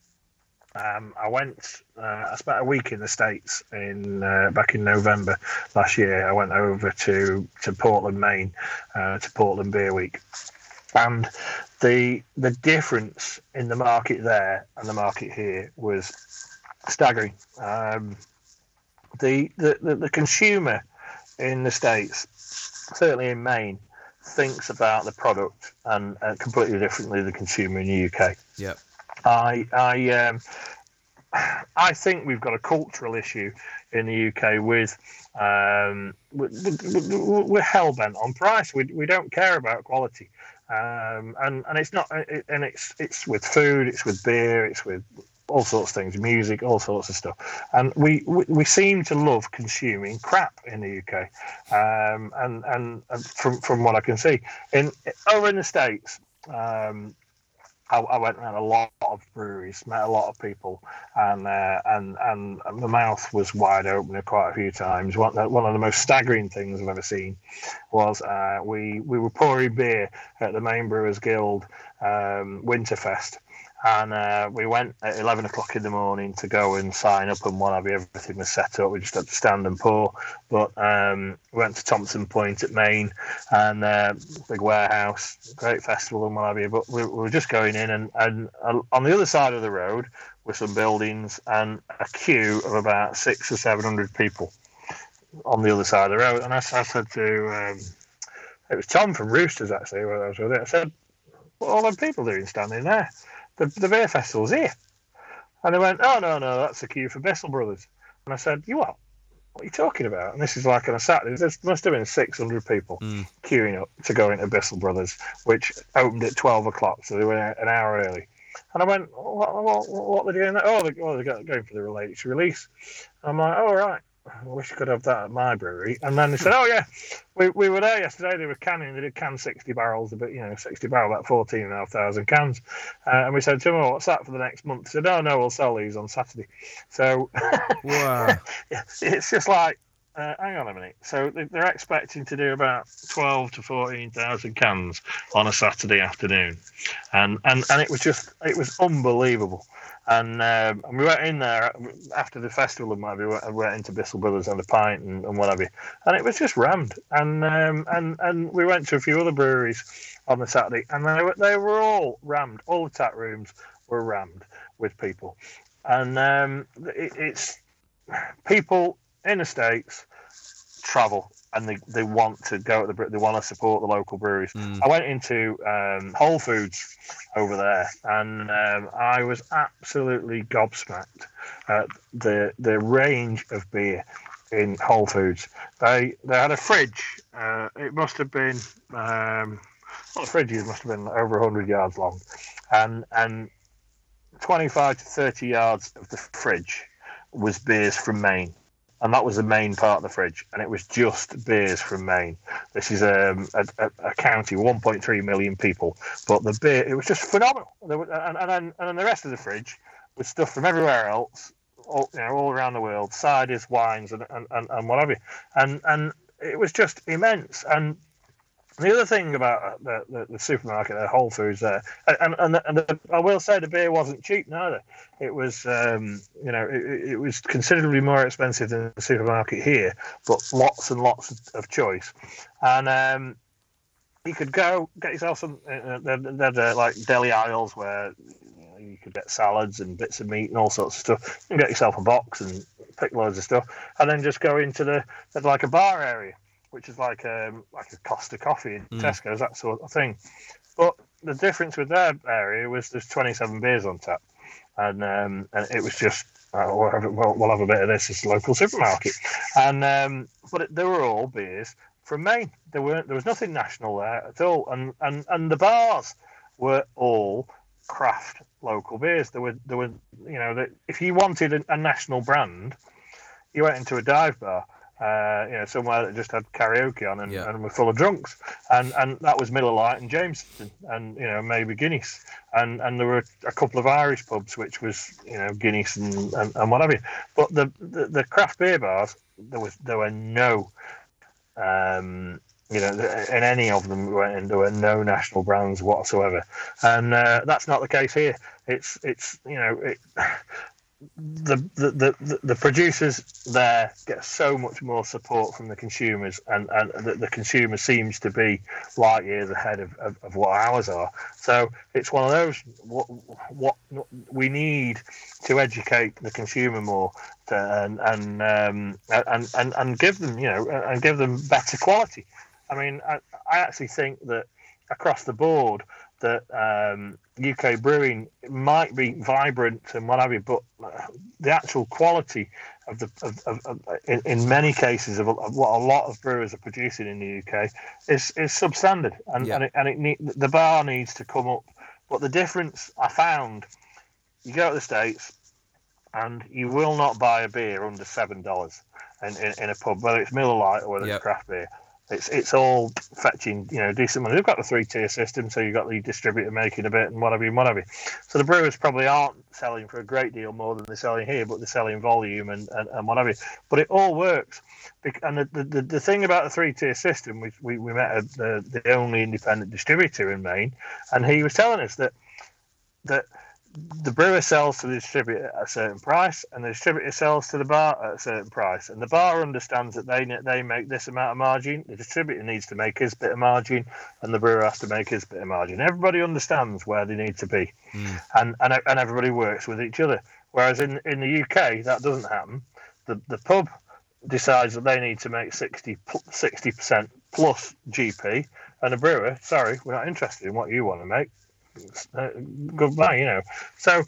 um, I went. Uh, I spent a week in the states in uh, back in November last year. I went over to to Portland, Maine, uh, to Portland Beer Week, and the the difference in the market there and the market here was staggering. Um, the, the the consumer in the states, certainly in Maine, thinks about the product and uh, completely differently the consumer in the UK. Yeah. I I um, I think we've got a cultural issue in the UK with um, we're, we're hell bent on price. We, we don't care about quality, um, and and it's not and it's it's with food, it's with beer, it's with all sorts of things, music, all sorts of stuff. And we, we, we seem to love consuming crap in the UK. Um, and, and, and from, from what I can see, in over in the States, um, I, went around a lot of breweries, met a lot of people, and uh, and and the mouth was wide open quite a few times. One, one of the most staggering things I've ever seen was uh, we we were pouring beer at the Maine Brewers Guild um, Winterfest, and uh, we went at 11 o'clock in the morning to go and sign up and what have you. Everything was set up. We just had to stand and pour. But um, we went to Thompson Point at Maine and uh, big warehouse, great festival and what have you. But we, we were just going in, and, and uh, on the other side of the road were some buildings and a queue of about six or 700 people on the other side of the road. And I, I said to, um, it was Tom from Roosters actually, when I was with it. I said, what are all them people doing standing there? The, the beer festival's here. And they went, oh, no, no, that's the queue for Bissell Brothers. And I said, you what? What are you talking about? And this is like on a Saturday. There must have been 600 people mm. queuing up to go into Bissell Brothers, which opened at 12 o'clock. So they were an hour early. And I went, what, what, what are they doing? Oh, they're, oh, they're going for the latest release. And I'm like, oh, right. I wish I could have that at my brewery. And then they said, oh, yeah, we, we were there yesterday. They were canning, they did can 60 barrels, but you know, 60 barrel, about 14,500 cans. Uh, and we said to them, oh, what's that for the next month? They said, oh, no, we'll sell these on Saturday. So <laughs> wow. <laughs> it's just like, uh, hang on a minute. So they're expecting to do about 12 to 14,000 cans on a Saturday afternoon. And, and, and it was just, it was unbelievable. And, um, and we went in there after the festival and maybe we went into Bissell Brothers and a pint and, and whatever, and it was just rammed. And um, and and we went to a few other breweries on the Saturday, and they were, they were all rammed. All the tap rooms were rammed with people, and um, it, it's people in the states travel and they, they want to go to the they want to support the local breweries. Mm. I went into um, Whole Foods over there, and um, I was absolutely gobsmacked at the the range of beer in Whole Foods. They they had a fridge. Uh, it must have been um, well, the fridges must have been over hundred yards long, and and twenty five to thirty yards of the fridge was beers from Maine and that was the main part of the fridge, and it was just beers from Maine. This is um, a, a, a, county, 1.3 million people, but the beer it was just phenomenal. And, and, then, and then the rest of the fridge was stuff from everywhere else, all, you know, all around the world, ciders, wines, and, and, and, and what have you. And and it was just immense. And the other thing about the, the, the supermarket, the Whole Foods there, and and, the, and the, I will say the beer wasn't cheap neither. It was, um, you know, it, it, was considerably more expensive than the supermarket here, but lots and lots of choice. And um, you could go get yourself some. Uh, uh, like deli aisles where you, could get salads and bits of meat and all sorts of stuff. You get yourself a box and pick loads of stuff, and then just go into the like a bar area which is like um, like a Costa coffee in mm. Tesco's, that sort of thing. But the difference with their area was there's 27 beers on tap, and um, and it was just uh, we'll, have, we'll, we'll, have a bit of this as a local supermarket, and um, but it, they were all beers from Maine. There weren't there was nothing national there at all, and and and the bars were all craft local beers. There were there were you know that if you wanted a, a national brand, you went into a dive bar uh, you know, somewhere that just had karaoke on and, yeah. and were full of drunks, and and that was Miller Lite and Jameson, and you know maybe Guinness, and and there were a couple of Irish pubs which was you know Guinness and and, and whatever. But the, the, the craft beer bars there was there were no. Um, you know, in any of them, there were no national brands whatsoever, and uh, that's not the case here. It's it's you know, it, the, the, the, producers there get so much more support from the consumers, and, and the, the consumer seems to be light years ahead of, of, of, what ours are. So it's one of those what, what we need to educate the consumer more to, and and, um, and and and give them you know and give them better quality. I mean, I, I actually think that across the board that um, UK brewing might be vibrant and what have you, but the actual quality of the of, of, of in, in, many cases of, what a lot of brewers are producing in the UK is is substandard, and yeah. and, it, and it need, the bar needs to come up. But the difference I found, you go to the states, and you will not buy a beer under seven dollars in, in, in, a pub, whether it's Miller Lite or whether yep. it's craft beer. It's it's all fetching, you know, decent money. They've got the three tier system, so you've got the distributor making a bit and whatever and whatever. So the brewers probably aren't selling for a great deal more than they're selling here, but they're selling volume and, and, and whatever. But it all works. And the, the, the thing about the three tier system, we, we, we met a, the, the only independent distributor in Maine, and he was telling us that that the brewer sells to the distributor at a certain price, and the distributor sells to the bar at a certain price. And the bar understands that they they make this amount of margin. The distributor needs to make his bit of margin, and the brewer has to make his bit of margin. Everybody understands where they need to be, mm. and, and and everybody works with each other. Whereas in in the UK, that doesn't happen. The the pub decides that they need to make 60 percent plus GP, and the brewer, sorry, we're not interested in what you want to make uh, goodbye, you know. So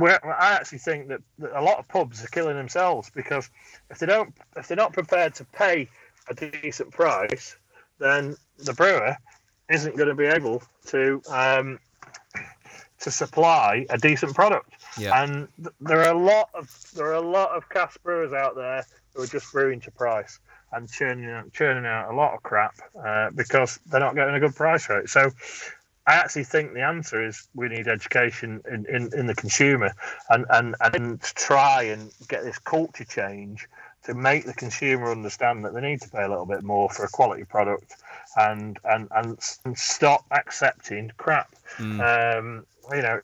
I actually think that, that, a lot of pubs are killing themselves because if they don't, if they're not prepared to pay a decent price, then the brewer isn't going to be able to um, to supply a decent product. Yeah. And th- there are a lot of there are a lot of cask brewers out there who are just brewing to price and churning out, churning out a lot of crap uh, because they're not getting a good price rate. So I actually think the answer is we need education in, in, in the consumer and, and, and try and get this culture change to make the consumer understand that they need to pay a little bit more for a quality product and and, and, and stop accepting crap. Mm. Um, you know,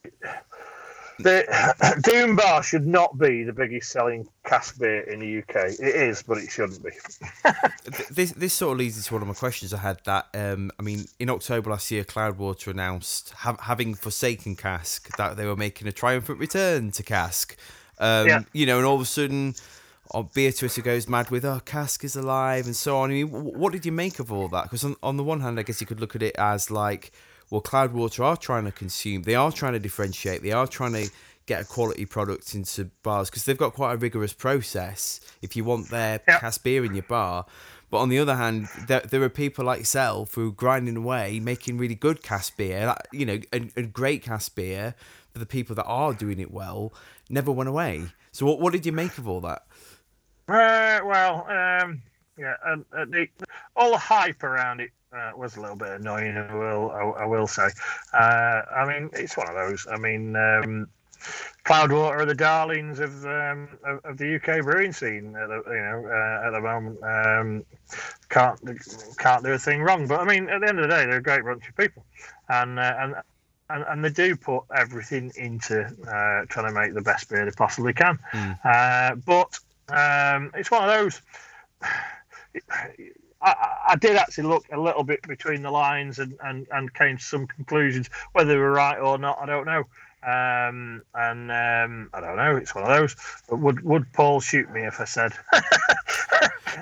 the <clears throat> Doom Bar should not be the biggest selling cask beer in the UK. It is, but it shouldn't be. <laughs> this this sort of leads into one of my questions I had. That um, I mean, in October last year, Cloudwater announced ha- having forsaken cask that they were making a triumphant return to cask. Um, yeah. You know, and all of a sudden. Oh, beer Twitter goes mad with, oh, cask is alive and so on. I mean, what did you make of all that? Because on, on the one hand, I guess you could look at it as like, well, Cloudwater are trying to consume, they are trying to differentiate, they are trying to get a quality product into bars because they've got quite a rigorous process if you want their yep. cask beer in your bar. But on the other hand, there, there are people like yourself who are grinding away, making really good cask beer, you know, and, and great cask beer for the people that are doing it well, never went away. So what, what did you make of all that? Uh, well, um, yeah, uh, the, all the hype around it uh, was a little bit annoying. I will, I, I will say. Uh, I mean, it's one of those. I mean, um, Cloudwater are the darlings of um, of, of, the UK brewing scene. At the, you know, uh, at the moment, um, can't can't do a thing wrong. But I mean, at the end of the day, they're a great bunch of people, and uh, and. And, and they do put everything into uh, trying to make the best beer they possibly can. Mm. but um, it's one of those. <sighs> I, I, did actually look a little bit between the lines and, and, and came to some conclusions. Whether they were right or not, I don't know. Um, and um, I don't know. It's one of those. But would would Paul shoot me if I said? <laughs>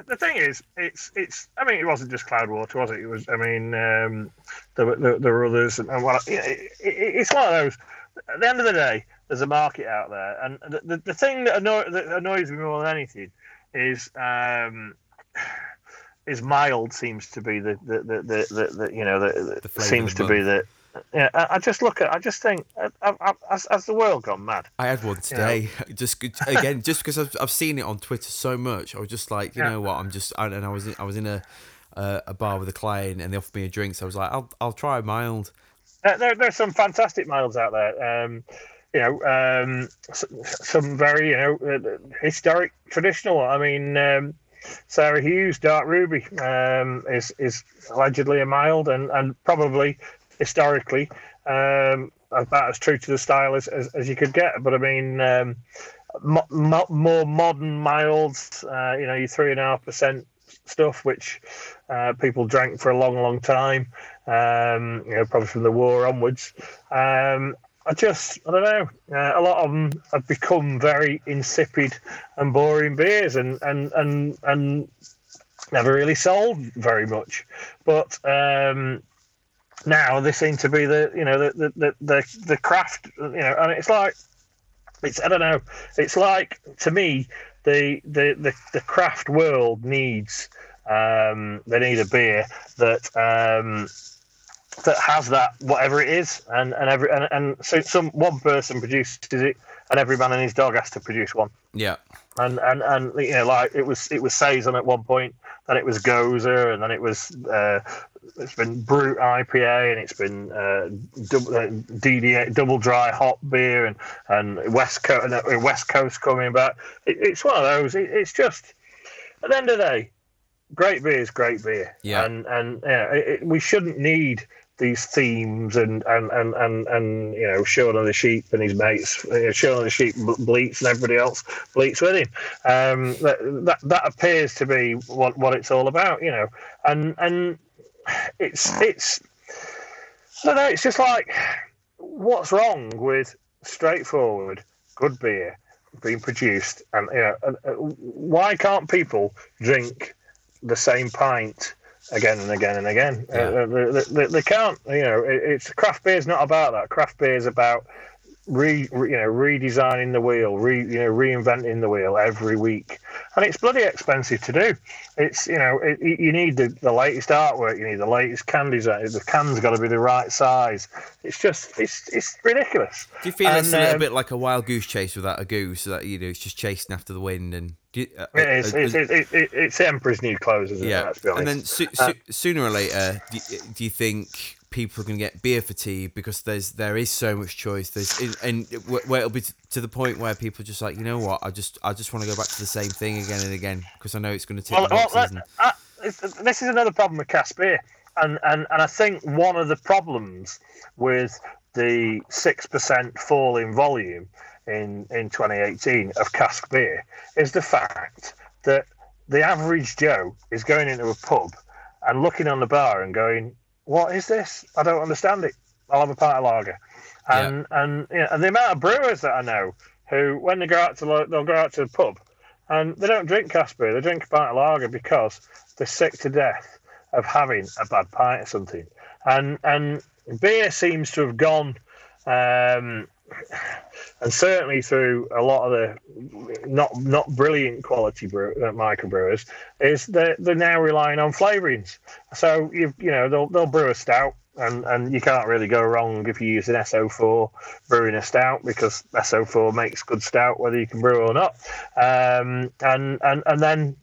the thing is, it's it's. I mean, it wasn't just Cloudwater, was it? It was. I mean, um, there, there, there were others, and, and well, it, it, it's one of those. At the end of the day, there's a market out there, and the the, the thing that, annoy, that annoys me more than anything is um, is mild seems to be the the the, the, the, the you know the, the seems to be the yeah, I, just look at. I just think, I, I, has, has the world gone mad? I had one today. You know? <laughs> Just again, just because I've, I've seen it on Twitter so much, I was just like, you yeah. know what? I'm just, and I was, in, I was in a, uh, a bar with a client, and they offered me a drink. So I was like, I'll, I'll try a mild. Uh, there, there's some fantastic milds out there. Um, you know, um, some very, you know, uh, historic, traditional. I mean. Um, Sarah Hughes, Dark Ruby, um, is is allegedly a mild and, and probably historically um, about as true to the style as, as, as you could get. But I mean, um, mo- mo- more modern milds, uh, you know, your three and a half percent stuff, which uh, people drank for a long, long time. Um, you know, probably from the war onwards. Um, I just, I don't know. Uh, a lot of them have become very insipid and boring beers, and and and and never really sold very much. But um, now they seem to be the you know the the the, the craft you know and it's like it's I don't know it's like to me the the the, the craft world needs um, they need a beer that um, that has that whatever it is and and every and, and so some one person produces it and every man and his dog has to produce one yeah and and and you know like it was it was saison at one point then it was Gose, and then it was uh, it's been Brut IPA and it's been uh, double, uh, DDH double dry hop beer and and West Coast and uh, West Coast coming back. It, it's one of those. It, it's just at the end of the day, great beer is great beer. Yeah. And and yeah, it, we shouldn't need these themes and and and and, and you know Shaun of the Sheep and his mates, you know, Shaun of the Sheep bleats and everybody else bleats with him. Um, that, that that appears to be what what it's all about, you know. And and it's it's I don't know. It's just like what's wrong with straightforward good beer being produced, and you know, uh, why can't people drink the same pint? Again and again and again. Yeah. Uh, they, they, they, can't, you know, it, it's craft beer is not about that. Craft beer is about re, re, you know redesigning the wheel, re, you know reinventing the wheel every week, and it's bloody expensive to do. It's you know it, you need the, the latest artwork, you need the latest can design. The can's got to be the right size. It's just it's it's ridiculous. Do you feel and, it's a little um, bit like a wild goose chase without a goose? That you know it's just chasing after the wind and. You, uh, it is. Uh, it's, it's, it's, it's Emperor's New Clothes, isn't yeah. it? And then so, so, uh, sooner or later, do, do you think people are going to get beer fatigue because there's there is so much choice. There's and where it'll be to the point where people are just like, you know what, I just I just want to go back to the same thing again and again because I know it's going to take. Well, well uh, this is another problem with cask beer, and and and I think one of the problems with the six percent fall in volume in in 2018 of cask beer is the fact that the average Joe is going into a pub and looking on the bar and going, what is this? I don't understand it. I'll have a pint of lager. And yeah. and you know, and the amount of brewers that I know who, when they go out to they'll go out to the pub, and they don't drink cask beer, they drink a pint of lager because they're sick to death of having a bad pint or something. And and beer seems to have gone. Um, and certainly through a lot of the not not brilliant quality brew, uh, microbrewers, is they're, they're now relying on flavourings. So you you know they'll they'll brew a stout, and and you can't really go wrong if you use an SO4 brewing a stout because SO4 makes good stout whether you can brew or not. Um, and and and then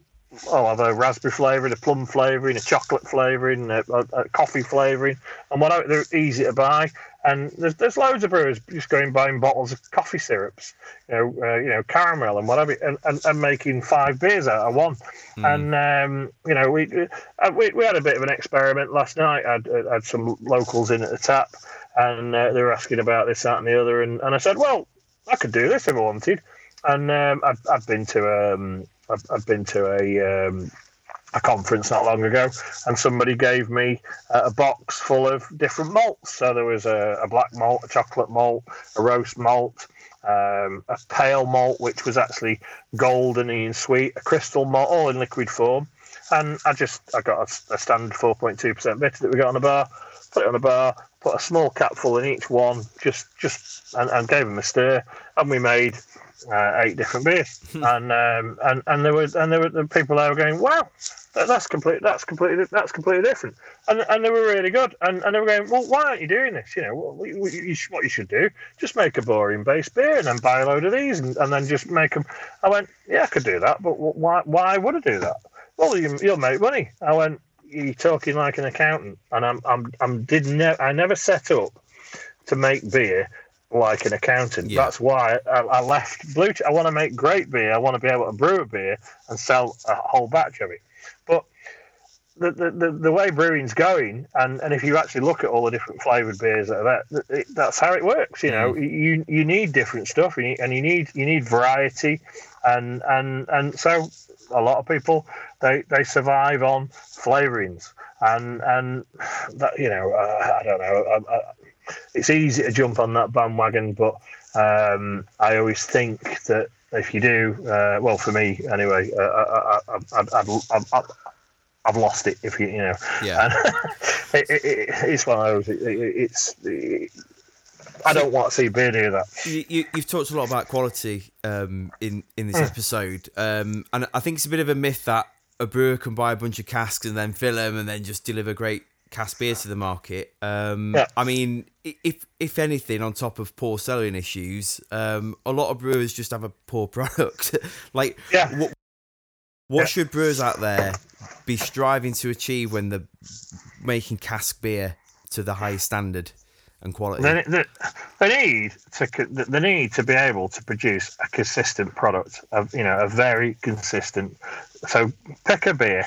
I'll have a raspberry flavouring, a plum flavouring, a chocolate flavouring, a, a, a, coffee flavouring, and whatever they're easy to buy. And there's there's loads of brewers just going buying bottles of coffee syrups, you know, uh, you know, caramel and whatever, and, and, and making five beers out of one. Mm. And um, you know, we, uh, we we had a bit of an experiment last night. I had, I had some locals in at the tap, and uh, they were asking about this, that, and the other, and, and I said, well, I could do this if I wanted. And um, I've, I've been to um, I've, I've been to a um, a conference not long ago, and somebody gave me a box full of different malts. So there was a, a black malt, a chocolate malt, a roast malt, um, a pale malt, which was actually goldeny and sweet, a crystal malt, all in liquid form. And I just I got a, a standard 4.2% bitter that we got on the bar, put it on the bar, put a small capful in each one, just just and, and gave them a stir, and we made uh, eight different beers, <laughs> and um, and and there was and there were the people there were going, wow, that, that's complete, that's completely, that's completely different, and and they were really good, and, and they were going, well, why aren't you doing this? You know, what, you, what you should do, just make a boring base beer and then buy a load of these, and, and then just make them. I went, yeah, I could do that, but why why would I do that? Well, you, you'll make money. I went, you're talking like an accountant, and I'm I'm I'm did ne- I never set up to make beer like an accountant. Yeah. That's why I, I left Blue. I want to make great beer. I want to be able to brew a beer and sell a whole batch of it. But the, the, the, way brewing's going, and, and if you actually look at all the different flavored beers that are there, it, that's how it works. You know, mm. you you need different stuff, and you, and you need you need variety, and and and so a lot of people they they survive on flavorings, and and <sighs> that you know uh, I don't know. I, I, it's easy to jump on that bandwagon, but um, I always think that if you do, uh, well, for me anyway, uh, I, have I've lost it. If you, you know, yeah, <laughs> it, it, it, it's one of those. it's. I don't want to see beer do that. You, have talked a lot about quality um, in in this mm. episode, um, and I think it's a bit of a myth that a brewer can buy a bunch of casks and then fill them and then just deliver great cask beer to the market. Um, yeah. I mean, if if anything, on top of poor selling issues, um, a lot of brewers just have a poor <laughs> product. like, yeah. what, what yeah. should brewers out there be striving to achieve when they're making cask beer to the highest standard and quality? They, they, they need to they need to be able to produce a consistent product, of you know, a very consistent. So pick a beer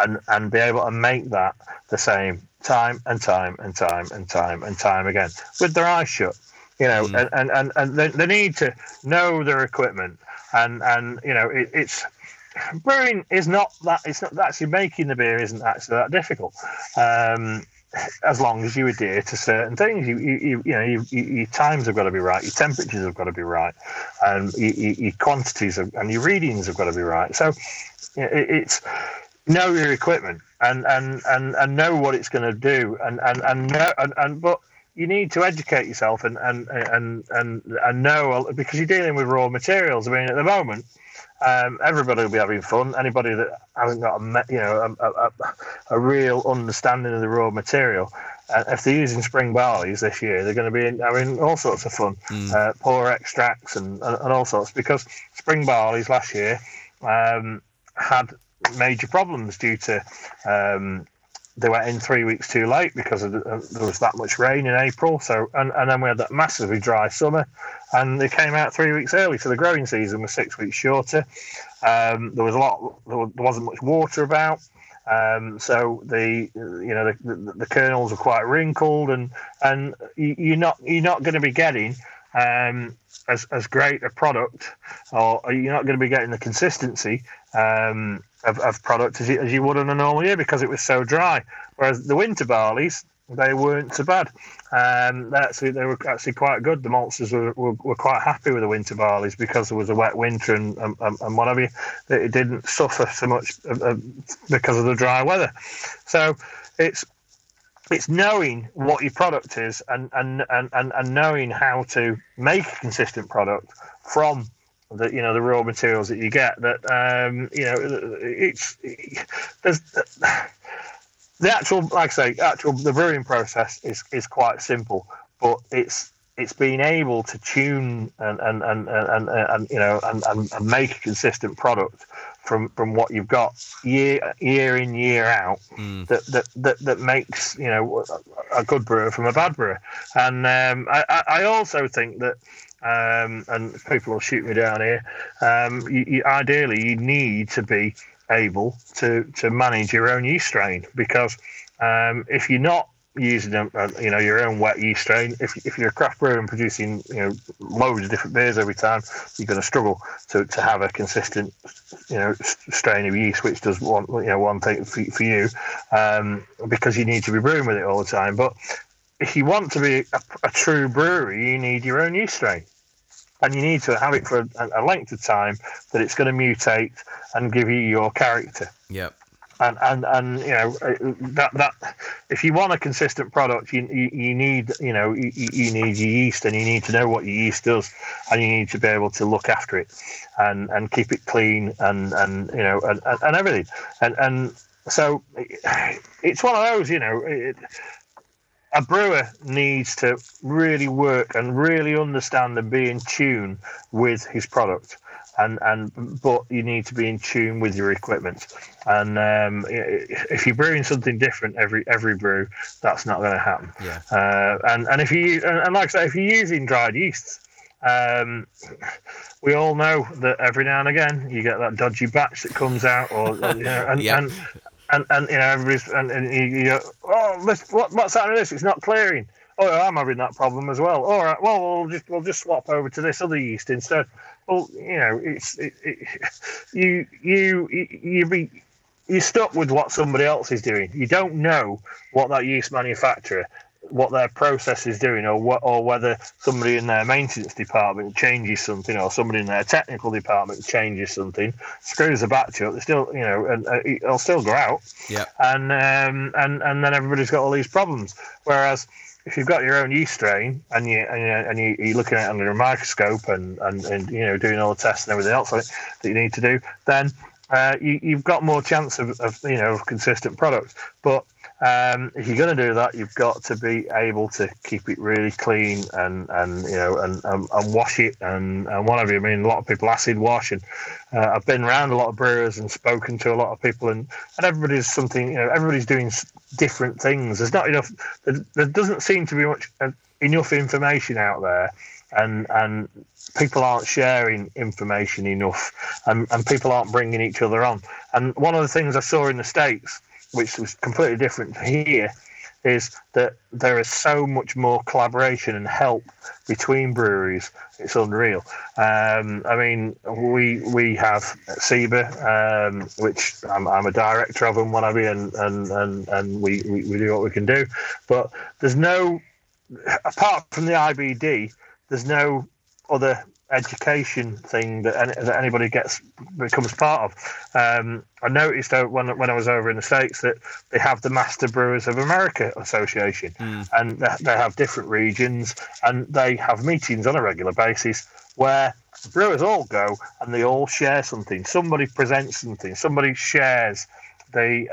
and and be able to make that the same time and time and time and time and time again with their eyes shut. You know, mm. and, and, and, and they, they, need to know their equipment and and you know it, it's brewing is not that it's not actually making the beer isn't actually that difficult. Um, as long as you adhere to certain things, you you, you know you, you, your times have got to be right, your temperatures have got to be right, and your, your quantities have, and your readings have got to be right. So it, it's know your equipment and and and, and know what it's going to do and and and, know, and and but you need to educate yourself and and and and, and know because you're dealing with raw materials. I mean, at the moment, um, everybody will be having fun. Anybody that hasn't got a you know a, a, a real understanding of the raw material, uh, if they're using spring barleys this year, they're going to be having all sorts of fun, mm. uh, poor extracts and, and, and all sorts because spring barleys last year um, had major problems due to um, they went in three weeks too late because the, uh, there was that much rain in April. So and, and then we had that massively dry summer, and they came out three weeks early. So the growing season was six weeks shorter. Um, there was a lot. There wasn't much water about. Um, so the you know the, the, the, kernels are quite wrinkled, and and you're not you're not going to be getting um, as as great a product, or you're not going to be getting the consistency um, of, of product as you, as you would on a normal year because it was so dry. Whereas the winter barleys, they weren't so bad. Um, actually, they were actually quite good. The maltsters were, were, were, quite happy with the winter barleys because there was a wet winter and, and, and what have you. That it didn't suffer so much because of the dry weather. So it's it's knowing what your product is and, and, and, and knowing how to make a consistent product from the you know the raw materials that you get that um, you know it's there's the actual like I say actual the brewing process is is quite simple but it's it's being able to tune and and and and, and, and you know and, and, and make a consistent product from from what you've got year year in year out Mm. that, that that that makes you know a good brewer from a bad brewer. And um, I I also think that. Um, and people will shoot me down here. Um, you, you, ideally, you need to be able to to manage your own yeast strain because um, if you're not using uh, you know, your own wet yeast strain. If, if you're a craft brewer and producing, you know, loads of different beers every time, you're going to struggle to, to have a consistent, you know, strain of yeast which does one, you know, one thing for, for you, um, because you need to be brewing with it all the time. But if you want to be a, a true brewery, you need your own yeast strain. And you need to have it for a, a length of time that it's going to mutate and give you your character Yep. and and and you know uh, that that if you want a consistent product you you, you need you know you, you need your yeast and you need to know what your yeast does and you need to be able to look after it and and keep it clean and and you know and, and, and everything and and so it's one of those you know it, a brewer needs to really work and really understand and be in tune with his product and and but you need to be in tune with your equipment and um, if you're brewing something different every every brew that's not going to happen Yeah. uh, and and if you and, like I say if you're using dried yeasts um, we all know that every now and again you get that dodgy batch that comes out or, or, you know, and, <laughs> Yeah. and and and you know everybody's and, and you, you go oh this, what, what's happening this? It's not clearing. Oh I'm having that problem as well. All right well we'll just we'll just swap over to this other yeast instead. Well you know it's it, it, you <laughs> you you you be you're stuck with what somebody else is doing. You don't know what that yeast manufacturer what their process is doing or what or whether somebody in their maintenance department changes something or somebody in their technical department changes something screws the batch up they still you know and uh, it'll still go out Yep. and um, and and then everybody's got all these problems. Whereas if you've got your own yeast strain and you and, you, and you, you're looking at it under a microscope and, and, and you know doing all the tests and everything else that you need to do, then uh, you, you've got more chance of, of you know of consistent product. But um, if you're going to do that, you've got to be able to keep it really clean and, and you know and, and, and wash it and, and whatever. I mean, a lot of people acid wash, and uh, I've been around a lot of brewers and spoken to a lot of people, and, and everybody's something. You know, everybody's doing different things. There's not enough. There, there doesn't seem to be much uh, enough information out there, and and people aren't sharing information enough, and, and people aren't bringing each other on. And one of the things I saw in the states which was completely different here, is that there is so much more collaboration and help between breweries. It's unreal. Um, I mean, we we have SIBA, um, which I'm, I'm a director of and whatever, and and and, and we, we, we do what we can do. But there's no, apart from the IBD, there's no other education thing that, any, that anybody gets becomes part of. Um, I noticed uh, when when I was over in the states that they have the Master Brewers of America Association, Mm. and they they have different regions, and they have meetings on a regular basis where the brewers all go and they all share something. Somebody presents something. Somebody shares the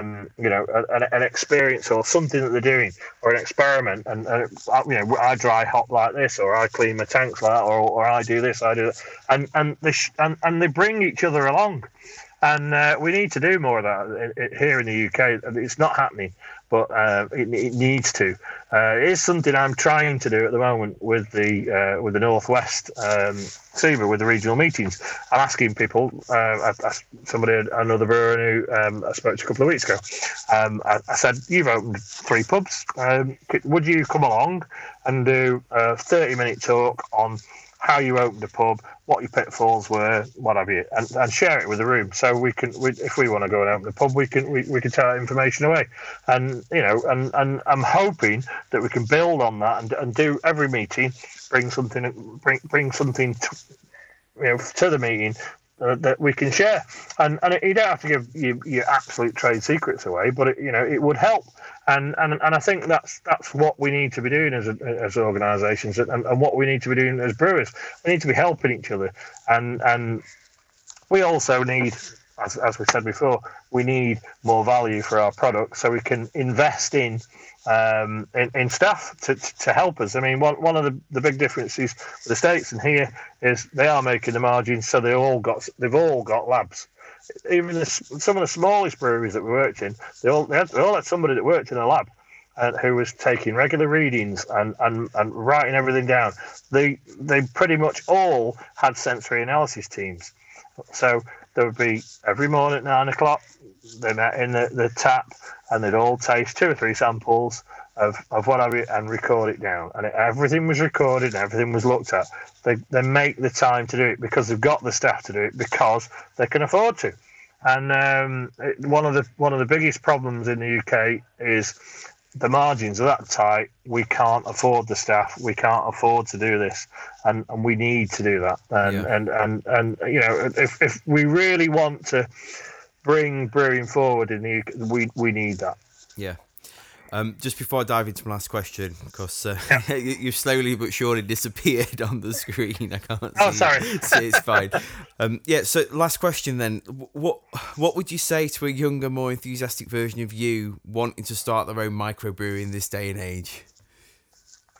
um, you know an, an experience or something that they're doing or an experiment and, and uh, you know I dry hop like this or I clean my tanks like that or, or I do this I do that. And and they sh- and, and they bring each other along. And uh, we need to do more of that i- here in the UK it's not happening but uh, it, it needs to uh, it is something I'm trying to do at the moment with the uh, with the Northwest um, SIBA with the regional meetings. I'm asking people. Uh, I, I, somebody, another brewer who um, I spoke to a couple of weeks ago. Um, I, I said, "You've opened three pubs. Um, would you come along and do a 30 minute talk on?" How you opened a pub, what your pitfalls were, what have you, and, and share it with the room. So we can, we, if we want to go and open the pub, we can, we, we can take that information away and you know and and i'm hoping that we can build on that and, and do every meeting bring something bring bring something to, you know to the meeting uh, that we can share. And and you don't have to give your, your absolute trade secrets away but it, you know it would help. And, and and i think that's that's what we need to be doing as a, as organizations and, and what we need to be doing as brewers. We need to be helping each other. And and we also need as, as we said before, we need more value for our products so we can invest in um, in, in staff to, to help us. I mean, one, one of the, the big differences with the states and here is they are making the margins, so they all got they've all got labs. even the, some of the smallest breweries that we worked in, they all they, had, they all had somebody that worked in a lab. Uh, who was taking regular readings and, and, and writing everything down. They they pretty much all had sensory analysis teams. So there would be every morning at nine o'clock, they met in the, the tap and they'd all taste two or three samples of, of whatever and record it down. And it, everything was recorded, everything was looked at. They, they make the time to do it because they've got the staff to do it because they can afford to. And um, it, one of the one of the biggest problems in the UK is the margins are that tight. We can't afford the staff. We can't afford to do this, and, and we need to do that. And yeah. and, and and you know, if if we really want to bring brewing forward in the we we need that. Yeah, um, just before I dive into my last question, because uh, yeah. <laughs> you've slowly but surely disappeared <laughs> on the screen. I can't. See. Oh, sorry. so it's fine. Um, yeah. So last question then. What what would you say to a younger, more enthusiastic version of you wanting to start their own microbrewery in this day and age?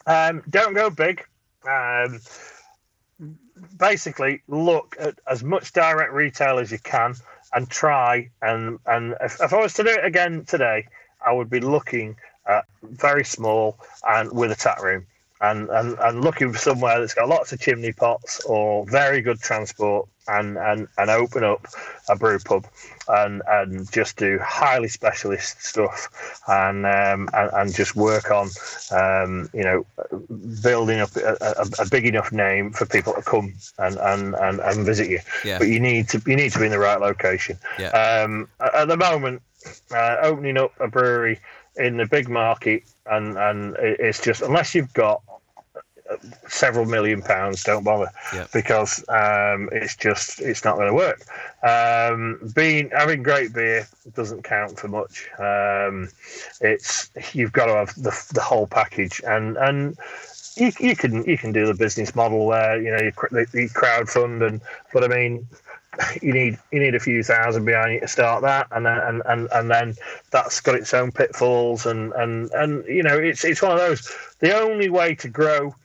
Um, don't go big. Um, basically, look at as much direct retail as you can and try. And and if, if I was to do it again today I would be looking at very small and with a tap room. And, and, and looking for somewhere that's got lots of chimney pots or very good transport and, and, and open up a brew pub and, and just do highly specialist stuff and um, and, and, just work on um, you know building up a, a, a, big enough name for people to come and, and, and, and visit you. Yeah. But you need to you need to be in the right location. Yeah. Um, at the moment, uh, opening up a brewery in the big market, and and it's just unless you've got several million pounds, don't bother yep. because um, it's just it's not going to work. Um, being having great beer doesn't count for much. Um, it's you've got to have the, the whole package, and and you, you can you can do the business model where you know you, you crowd fund and but I mean you need you need a few thousand behind you to start that, and then and, and, and then that's got its own pitfalls, and, and and you know it's it's one of those. The only way to grow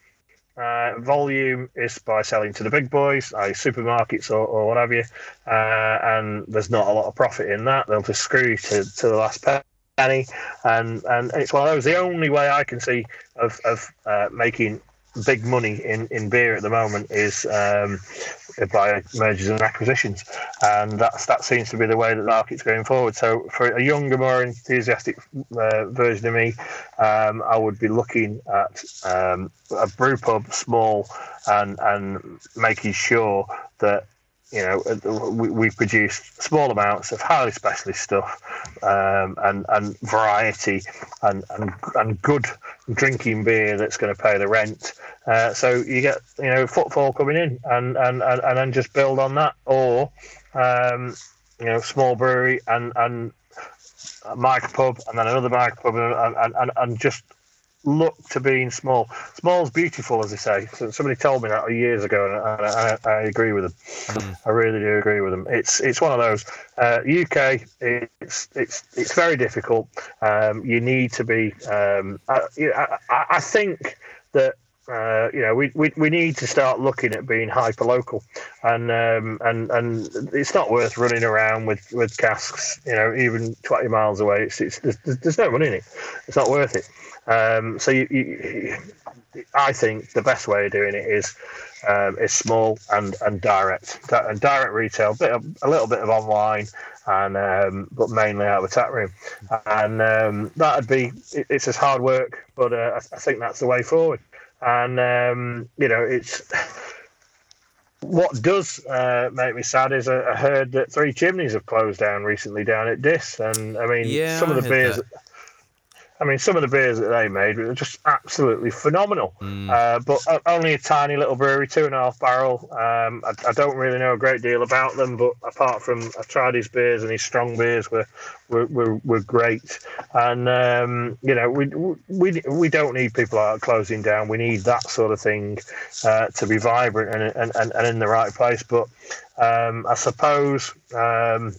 uh, volume is by selling to the big boys, i.e. supermarkets or, or what have you, uh, and there's not a lot of profit in that. They'll just screw you to, to the last penny, and and it's one of those. The only way I can see of of uh, making big money in, in beer at the moment is um, by mergers and acquisitions, and that's that seems to be the way that the market's going forward. So for a younger, more enthusiastic uh, version of me, um, I would be looking at um, a brew pub, small, and and making sure that you know, uh, we, we produce small amounts of highly specialist stuff um, and, and variety and, and, and good drinking beer that's going to pay the rent. Uh, so you get, you know, footfall coming in and, and, and, and then just build on that. Or, um, you know, small brewery and, and micro pub and then another micro pub and, and, and just look to being small. Small's beautiful, as they say. So somebody told me that years ago, and I, I, I agree with them. Mm. I really do agree with them. It's it's one of those. Uh, UK, it's it's it's very difficult. Um, you need to be. Um, I, I, I think that uh, you know, we, we, we need to start looking at being hyper local, and um, and and it's not worth running around with, with casks, you know, even twenty miles away. It's, it's there's, there's no money in it. It's not worth it. Um, so you, you, I think the best way of doing it is um, is small and, and direct and direct retail, bit of, a little bit of online, and um, but mainly out of the tap room, and um, that'd be it, it's as hard work, but uh, I, I, think that's the way forward, and um, you know it's. What does uh, make me sad is I, heard that Three Chimneys have closed down recently down at Diss, and I mean yeah, some of the beers. That I mean, some of the beers that they made were just absolutely phenomenal. Mm. Uh, but only a tiny little brewery, two and a half barrel. Um, I, I, don't really know a great deal about them, but apart from I've tried his beers and his strong beers were were, were, were great. And um, you know, we we we don't need people out closing down. We need that sort of thing uh, to be vibrant and, and, and, and in the right place. But um, I suppose. Um,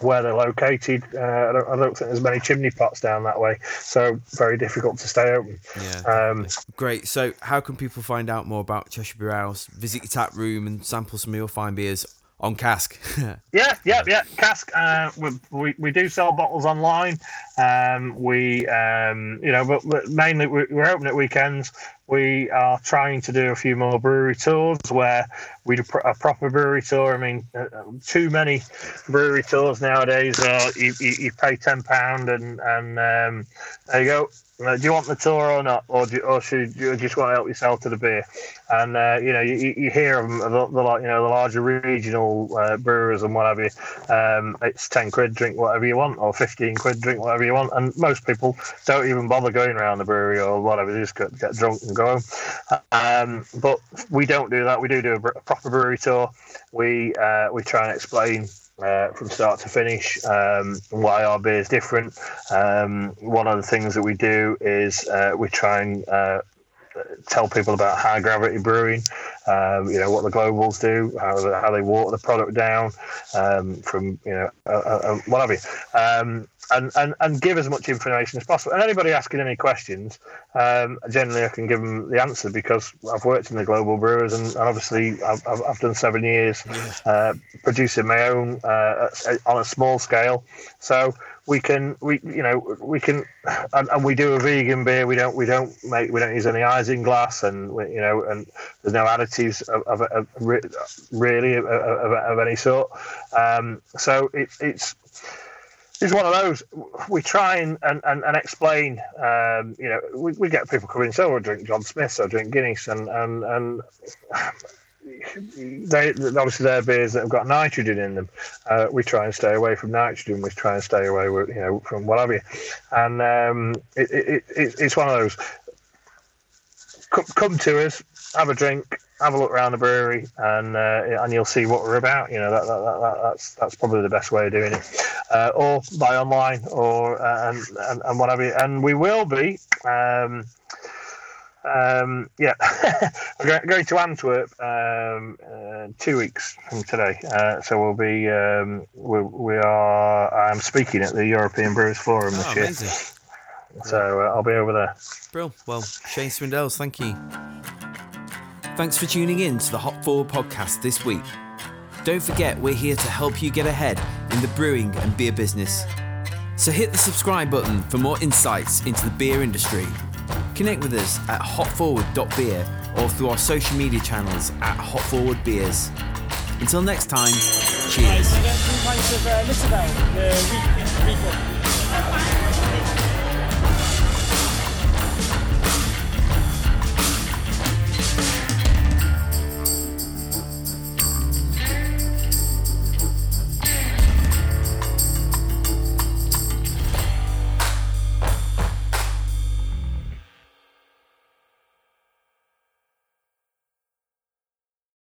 where they're located. Uh, I, don't, I, don't, think there's many chimney pots down that way, so very difficult to stay open. Yeah, um, great. So, how can people find out more about Cheshire Brew House? Visit your tap room and sample some of your fine beers on cask. <laughs> yeah, yeah, yeah. Cask. Uh, we, we, we do sell bottles online. Um, we um, you know, but, but mainly we're open at weekends. We are trying to do a few more brewery tours where we do a proper brewery tour. I mean, uh, too many brewery tours nowadays. Uh, you, you, you pay ten pound and and um, there you go. Uh, do you want the tour or not, or, do or should you just want to help yourself to the beer? And uh, you know, you, you hear them, the, the, you know the larger regional uh, brewers and whatever. Um, it's ten quid, drink whatever you want, or fifteen quid, drink whatever you want. And most people don't even bother going around the brewery or whatever. They just get, get drunk and Um, but we don't do that. We do do a, proper brewery tour. We uh, we try and explain uh, from start to finish, um, why our beer is different. Um, one of the things that we do is uh, we try and uh, tell people about high gravity brewing, um, you know, what the globals do, how, how they water the product down um, from, you know, uh, uh, uh whatever. Um, and, and, and give as much information as possible. And anybody asking any questions, um, generally I can give them the answer because I've worked in the global brewers and, and obviously I've, I've, done seven years uh, producing my own uh, on a small scale. So we can we you know we can and, and, we do a vegan beer. We don't we don't make we don't use any isinglass and we, you know and there's no additives of, of, of really of, of, any sort. Um, so it, it's it's one of those. We try and, and, and, explain. Um, you know, we, we get people coming. So we drink John Smith, or drink Guinness, and and and they obviously they're beers that have got nitrogen in them. Uh, we try and stay away from nitrogen. We try and stay away with you know from whatever. And um, it, it, it, it's one of those. Come, come to us, have a drink, have a look around the brewery, and uh, and you'll see what we're about. You know that, that, that, that's that's probably the best way of doing it, uh, or buy online or uh, and, and, and whatever. And we will be. Um, um, yeah, <laughs> we're going to Antwerp um, uh, two weeks from today. Uh, so we'll be um, we, we are. I'm speaking at the European Brewers Forum this oh, year. Amazing. So uh, I'll be over there. Brill. Well, Shane Swindells, thank you. Thanks for tuning in to the Hop Forward podcast this week. Don't forget, we're here to help you get ahead in the brewing and beer business. So hit the subscribe button for more insights into the beer industry. Connect with us at hopforward.beer or through our social media channels at hopforwardbeers. Until next time, cheers.